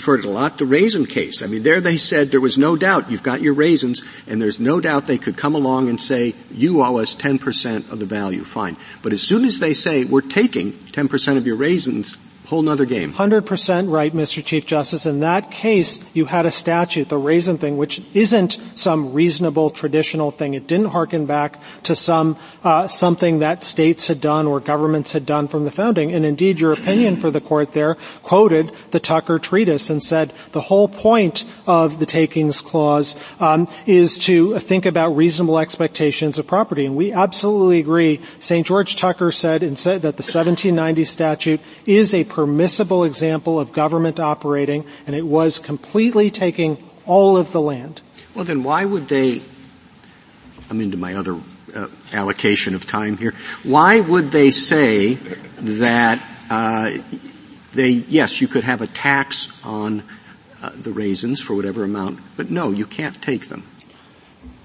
heard it a lot, the raisin case. I mean, there they said there was no doubt you've got your raisins and there's no doubt they could come along and say, you owe us 10% of the value, fine. But as soon as they say, we're taking 10% of your raisins, Whole nother game. 100% right, Mr. Chief Justice. In that case, you had a statute, the raisin thing, which isn't some reasonable traditional thing. It didn't harken back to some, uh, something that states had done or governments had done from the founding. And indeed, your opinion for the court there quoted the Tucker Treatise and said the whole point of the takings clause um, is to think about reasonable expectations of property. And we absolutely agree. St. George Tucker said, said that the 1790 statute is a permissible example of government operating, and it was completely taking all of the land. Well, then why would they? I'm into my other uh, allocation of time here. Why would they say that uh, they? Yes, you could have a tax on uh, the raisins for whatever amount, but no, you can't take them.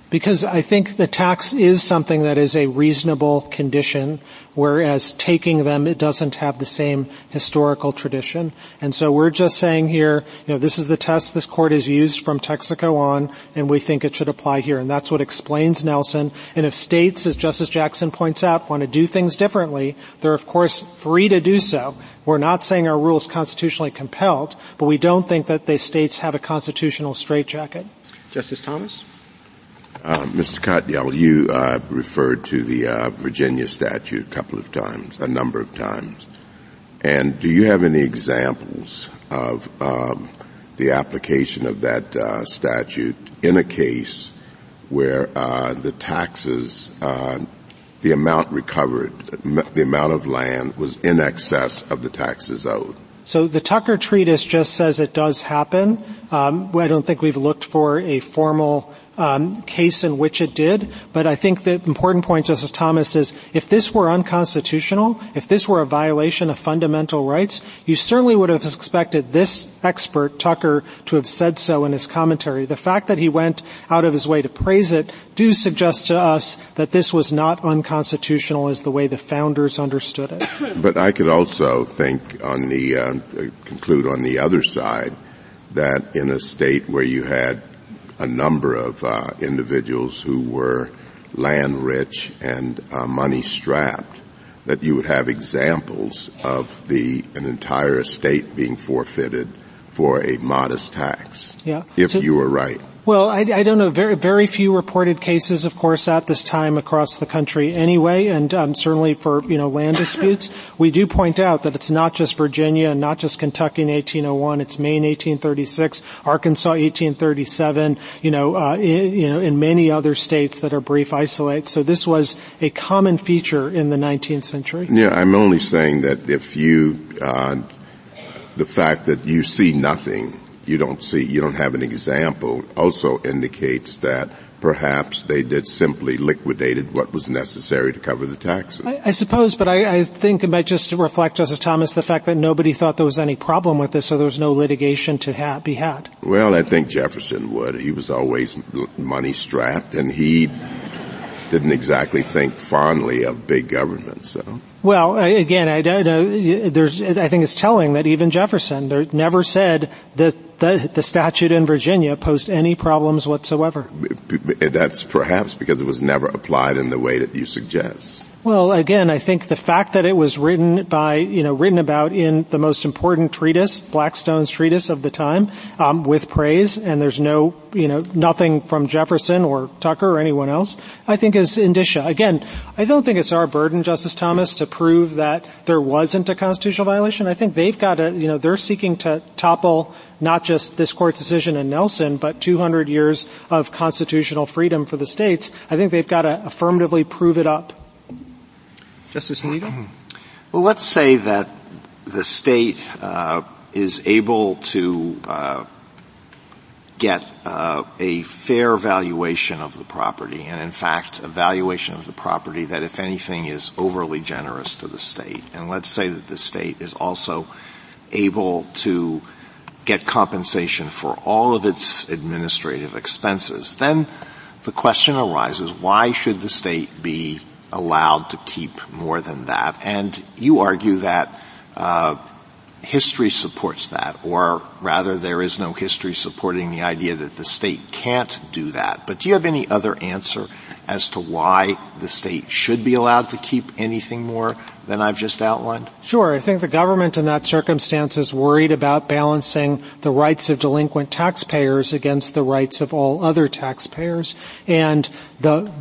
Because I think the tax is something that is a reasonable condition, whereas taking them, it doesn't have the same historical tradition. And so we're just saying here, you know, this is the test this court has used from Texaco on, and we think it should apply here. And that's what explains Nelson. And if states, as Justice Jackson points out, want to do things differently, they're of course free to do so. We're not saying our rule is constitutionally compelled, but we don't think that the states have a constitutional straitjacket. Justice Thomas? Uh, Mr. Katyal, you uh, referred to the uh, Virginia statute a couple of times, a number of times. And do you have any examples of um, the application of that uh, statute in a case where uh, the taxes, uh, the amount recovered, the amount of land was in excess of the taxes owed. So the Tucker treatise just says it does happen. Um, I don't think we've looked for a formal um, case in which it did. But I think the important point, Justice Thomas, is if this were unconstitutional, if this were a violation of fundamental rights, you certainly would have expected this expert, Tucker, to have said so in his commentary. The fact that he went out of his way to praise it do suggest to us that this was not unconstitutional as the way the founders understood it. [COUGHS] But I could also think on the, uh, conclude on the other side that in a state where you had a number of uh, individuals who were land rich and uh, money strapped that you would have examples of the an entire estate being forfeited for a modest tax. Yeah. If so, you were right. Well, I, I, don't know. Very, very few reported cases, of course, at this time across the country anyway, and um, certainly for you know land disputes. We do point out that it's not just Virginia and not just Kentucky in 1801. It's Maine 1836, Arkansas 1837. You know, uh, in, you know, in many other states that are brief isolates. So this was a common feature in the 19th century. Yeah, I'm only saying that if you, uh, the fact that you see nothing you don't see, you don't have an example also indicates that perhaps they did simply liquidated what was necessary to cover the taxes. I, I suppose, but I, I, think it might just reflect, Justice Thomas, the fact that nobody thought there was any problem with this, so there was no litigation to ha- be had. Well, I think Jefferson would. He was always money strapped, and he didn't exactly think fondly of big government. So. Well, again, I don't know. There's, I think it's telling that even Jefferson never said that the, the statute in Virginia posed any problems whatsoever. That's perhaps because it was never applied in the way that you suggest. Well, again, I think the fact that it was written by, you know, written about in the most important treatise, Blackstone's treatise of the time, um, with praise, and there's no, you know, nothing from Jefferson or Tucker or anyone else, I think is indicia. Again, I don't think it's our burden, Justice Thomas, to prove that there wasn't a constitutional violation. I think they've got to, you know, they're seeking to topple not just this court's decision in Nelson, but 200 years of constitutional freedom for the states. I think they've got to affirmatively prove it up. Justice Alito? [CLEARS THROAT] Well, let's say that the state uh, is able to uh, get uh, a fair valuation of the property, and in fact, a valuation of the property that, if anything, is overly generous to the state. And let's say that the state is also able to get compensation for all of its administrative expenses. Then the question arises, why should the state be allowed to keep more than that. And you argue that uh, history supports that, or rather there is no history supporting the idea that the state can't do that. But do you have any other answer as to why the state should be allowed to keep anything more than I've just outlined? Sure. I think the government in that circumstance is worried about balancing the rights of delinquent taxpayers against the rights of all other taxpayers. And the,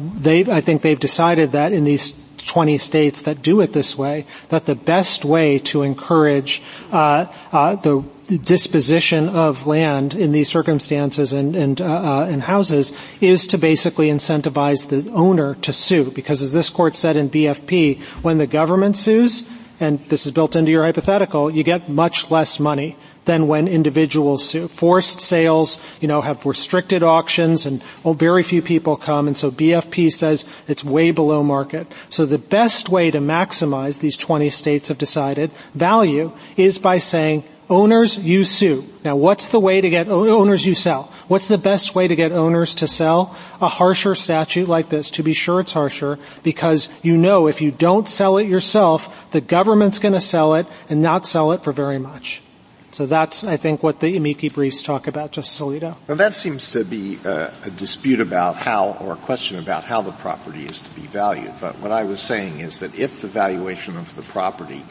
I think they've decided that in these 20 states that do it this way, that the best way to encourage uh, uh, the disposition of land in these circumstances and and, uh, uh, and houses is to basically incentivize the owner to sue. Because as this court said in BFP when the government sues and this is built into your hypothetical you get much less money than when individuals sue. Forced sales, you know, have restricted auctions and well, very few people come and so BFP says it's way below market. So the best way to maximize these 20 states have decided value is by saying Owners, you sue. Now what's the way to get owners you sell? What's the best way to get owners to sell? A harsher statute like this. To be sure it's harsher because you know if you don't sell it yourself, the government's gonna sell it and not sell it for very much. So that's, I think, what the amici briefs talk about, Justice Alito. Now that seems to be a, a dispute about how, or a question about how the property is to be valued. But what I was saying is that if the valuation of the property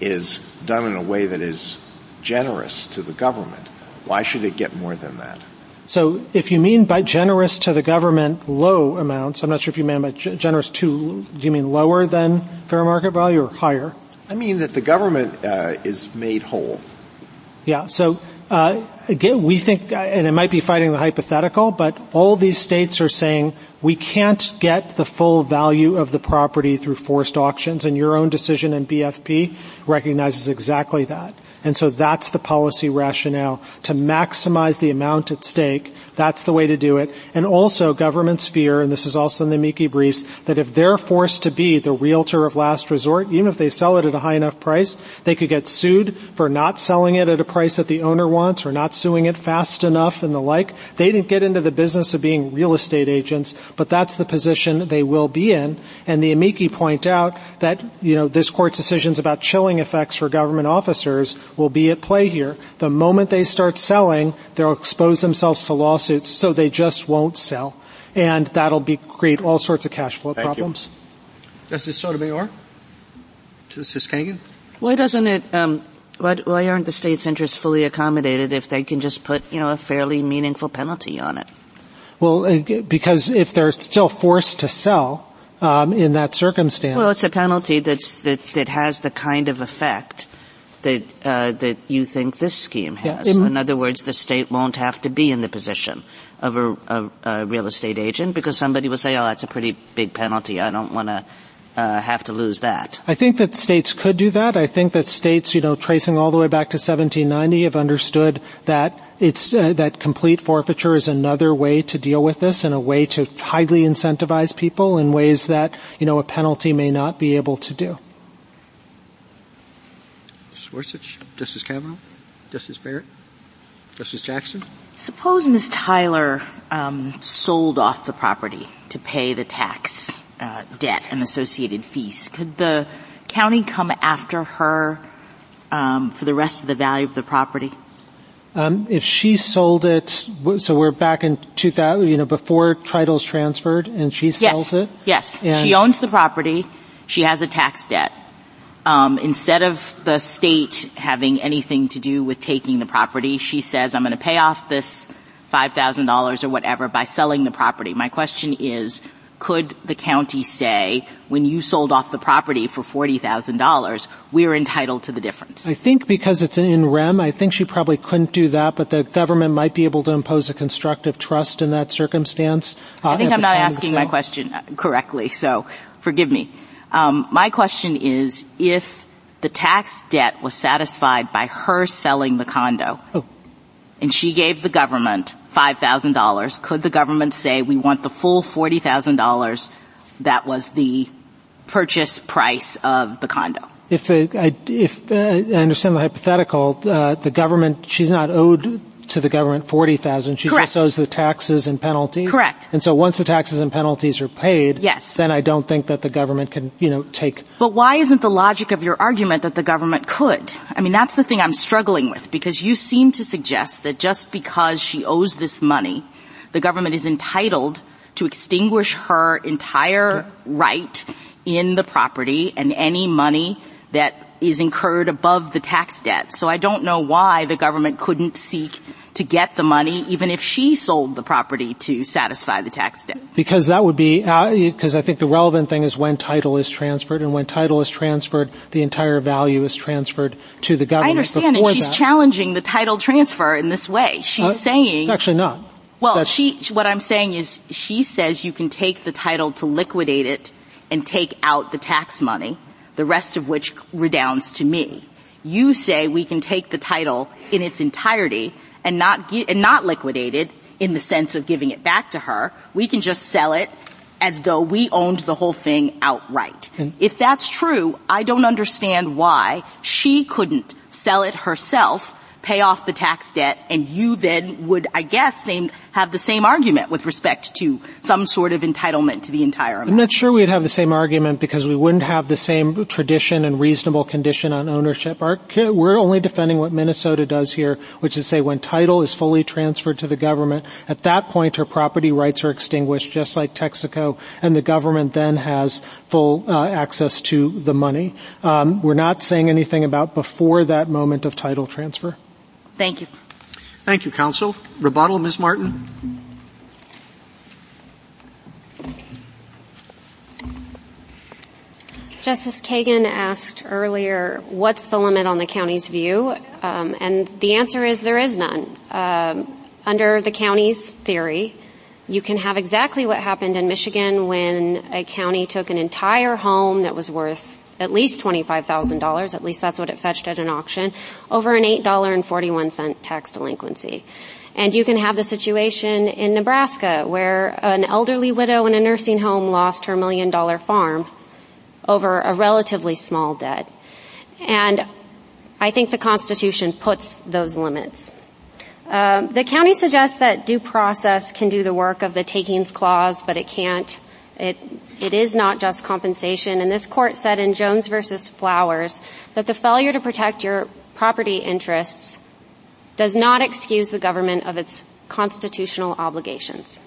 is done in a way that is generous to the government. Why should it get more than that? So if you mean by generous to the government low amounts, I'm not sure if you mean by generous to, do you mean lower than fair market value or higher? I mean that the government uh, is made whole. Yeah, so uh, again, we think, and it might be fighting the hypothetical, but all these states are saying we can't get the full value of the property through forced auctions, and your own decision in BFP recognizes exactly that. And so that's the policy rationale to maximize the amount at stake. That's the way to do it. And also governments fear, and this is also in the amici briefs, that if they're forced to be the realtor of last resort, even if they sell it at a high enough price, they could get sued for not selling it at a price that the owner wants or not suing it fast enough and the like. They didn't get into the business of being real estate agents, but that's the position they will be in. And the amici point out that, you know, this court's decisions about chilling effects for government officers will be at play here. The moment they start selling, they'll expose themselves to lawsuits, so they just won't sell. And that'll be, create all sorts of cash flow Thank problems. You. Justice Sotomayor? Justice Kagan? Why doesn't it, um, why, why aren't the state's interests fully accommodated if they can just put, you know, a fairly meaningful penalty on it? Well, uh, because if they're still forced to sell, um, in that circumstance. Well, it's a penalty that's, that, that has the kind of effect that uh, that you think this scheme has. Yeah, in other words, the state won't have to be in the position of a, a, a real estate agent because somebody will say, "Oh, that's a pretty big penalty. I don't want to." Uh, have to lose that. I think that states could do that. I think that states, you know, tracing all the way back to 1790 have understood that it's, uh, that complete forfeiture is another way to deal with this and a way to highly incentivize people in ways that, you know, a penalty may not be able to do. Gorsuch, Justice Kavanaugh, Justice Barrett, Justice Jackson. Suppose Ms. Tyler um, sold off the property to pay the tax uh, debt and associated fees. Could the county come after her um, for the rest of the value of the property? Um, if she sold it, so we're back in 2000, you know, before title's transferred, and she sells yes. it. Yes, she owns the property. She has a tax debt um, instead of the state having anything to do with taking the property, she says, I'm going to pay off this $5,000 or whatever by selling the property. My question is, could the county say, when you sold off the property for $40,000, we're entitled to the difference? I think because it's an in rem, I think she probably couldn't do that, but the government might be able to impose a constructive trust in that circumstance. Uh, I think I'm not asking my question correctly, so forgive me. Um, my question is if the tax debt was satisfied by her selling the condo oh. and she gave the government $5,000, could the government say we want the full $40,000 that was the purchase price of the condo? If, the, I, if uh, I understand the hypothetical, uh, the government, she's not owed to the government forty thousand. She Correct. just owes the taxes and penalties. Correct. And so once the taxes and penalties are paid, yes. then I don't think that the government can, you know, take. But why isn't the logic of your argument that the government could? I mean, that's the thing I'm struggling with because you seem to suggest that just because she owes this money, the government is entitled to extinguish her entire right in the property and any money that is incurred above the tax debt. So I don't know why the government couldn't seek to get the money even if she sold the property to satisfy the tax debt? Because that would be, because uh, I think the relevant thing is when title is transferred and when title is transferred, the entire value is transferred to the government. I understand and she's that. challenging the title transfer in this way. She's uh, saying. Actually not. Well, That's, she, what I'm saying is she says you can take the title to liquidate it and take out the tax money, the rest of which redounds to me. You say we can take the title in its entirety and not and not liquidate it in the sense of giving it back to her. We can just sell it as though we owned the whole thing outright. And if that's true, I don't understand why she couldn't sell it herself pay off the tax debt and you then would, I guess, same, have the same argument with respect to some sort of entitlement to the entire amount. I'm not sure we'd have the same argument because we wouldn't have the same tradition and reasonable condition on ownership. Our, we're only defending what Minnesota does here, which is say when title is fully transferred to the government, at that point her property rights are extinguished just like Texaco and the government then has full uh, access to the money. Um, we're not saying anything about before that moment of title transfer. Thank you. Thank you, counsel. Rebuttal, Ms. Martin. Justice Kagan asked earlier, what's the limit on the county's view? Um, and the answer is there is none. Um, under the county's theory, you can have exactly what happened in Michigan when a county took an entire home that was worth at least $25,000, at least that's what it fetched at an auction, over an $8.41 tax delinquency. And you can have the situation in Nebraska where an elderly widow in a nursing home lost her million dollar farm over a relatively small debt. And I think the Constitution puts those limits. Um, the county suggests that due process can do the work of the takings clause, but it can't. It, it is not just compensation. And this court said in Jones versus Flowers that the failure to protect your property interests does not excuse the government of its constitutional obligations.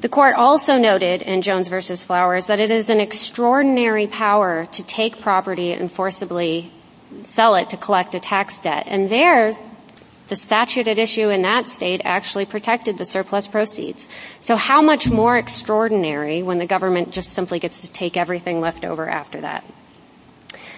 The court also noted in Jones versus Flowers that it is an extraordinary power to take property and forcibly sell it to collect a tax debt. And there, the statute at issue in that state actually protected the surplus proceeds. So how much more extraordinary when the government just simply gets to take everything left over after that?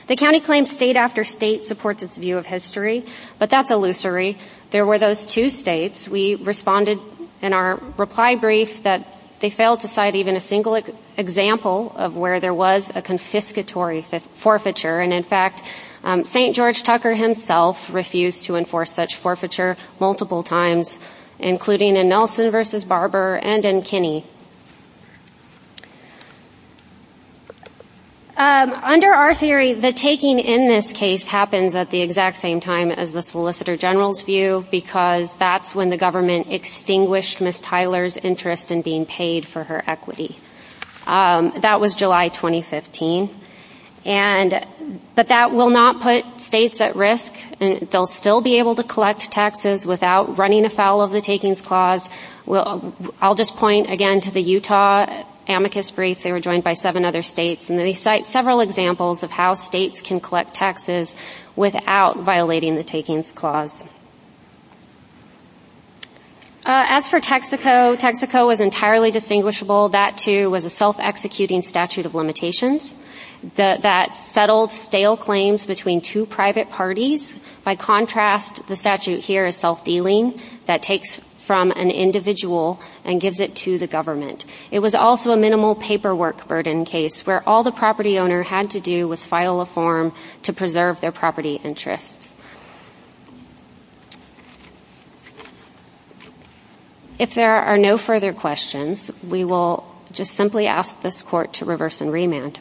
The county claims state after state supports its view of history, but that's illusory. There were those two states. We responded in our reply brief that they failed to cite even a single example of where there was a confiscatory forfeiture. And in fact, um, St. George Tucker himself refused to enforce such forfeiture multiple times, including in Nelson versus Barber and in Kinney. Um, under our theory, the taking in this case happens at the exact same time as the Solicitor General's view because that's when the government extinguished Ms. Tyler's interest in being paid for her equity. Um, that was July 2015. And, but that will not put states at risk and they'll still be able to collect taxes without running afoul of the takings clause. We'll, I'll just point again to the Utah amicus brief. They were joined by seven other states, and they cite several examples of how states can collect taxes without violating the takings clause. Uh, as for Texaco, Texaco was entirely distinguishable. That too was a self-executing statute of limitations the, that settled stale claims between two private parties. By contrast, the statute here is self-dealing that takes from an individual and gives it to the government. It was also a minimal paperwork burden case where all the property owner had to do was file a form to preserve their property interests. If there are no further questions, we will just simply ask this court to reverse and remand.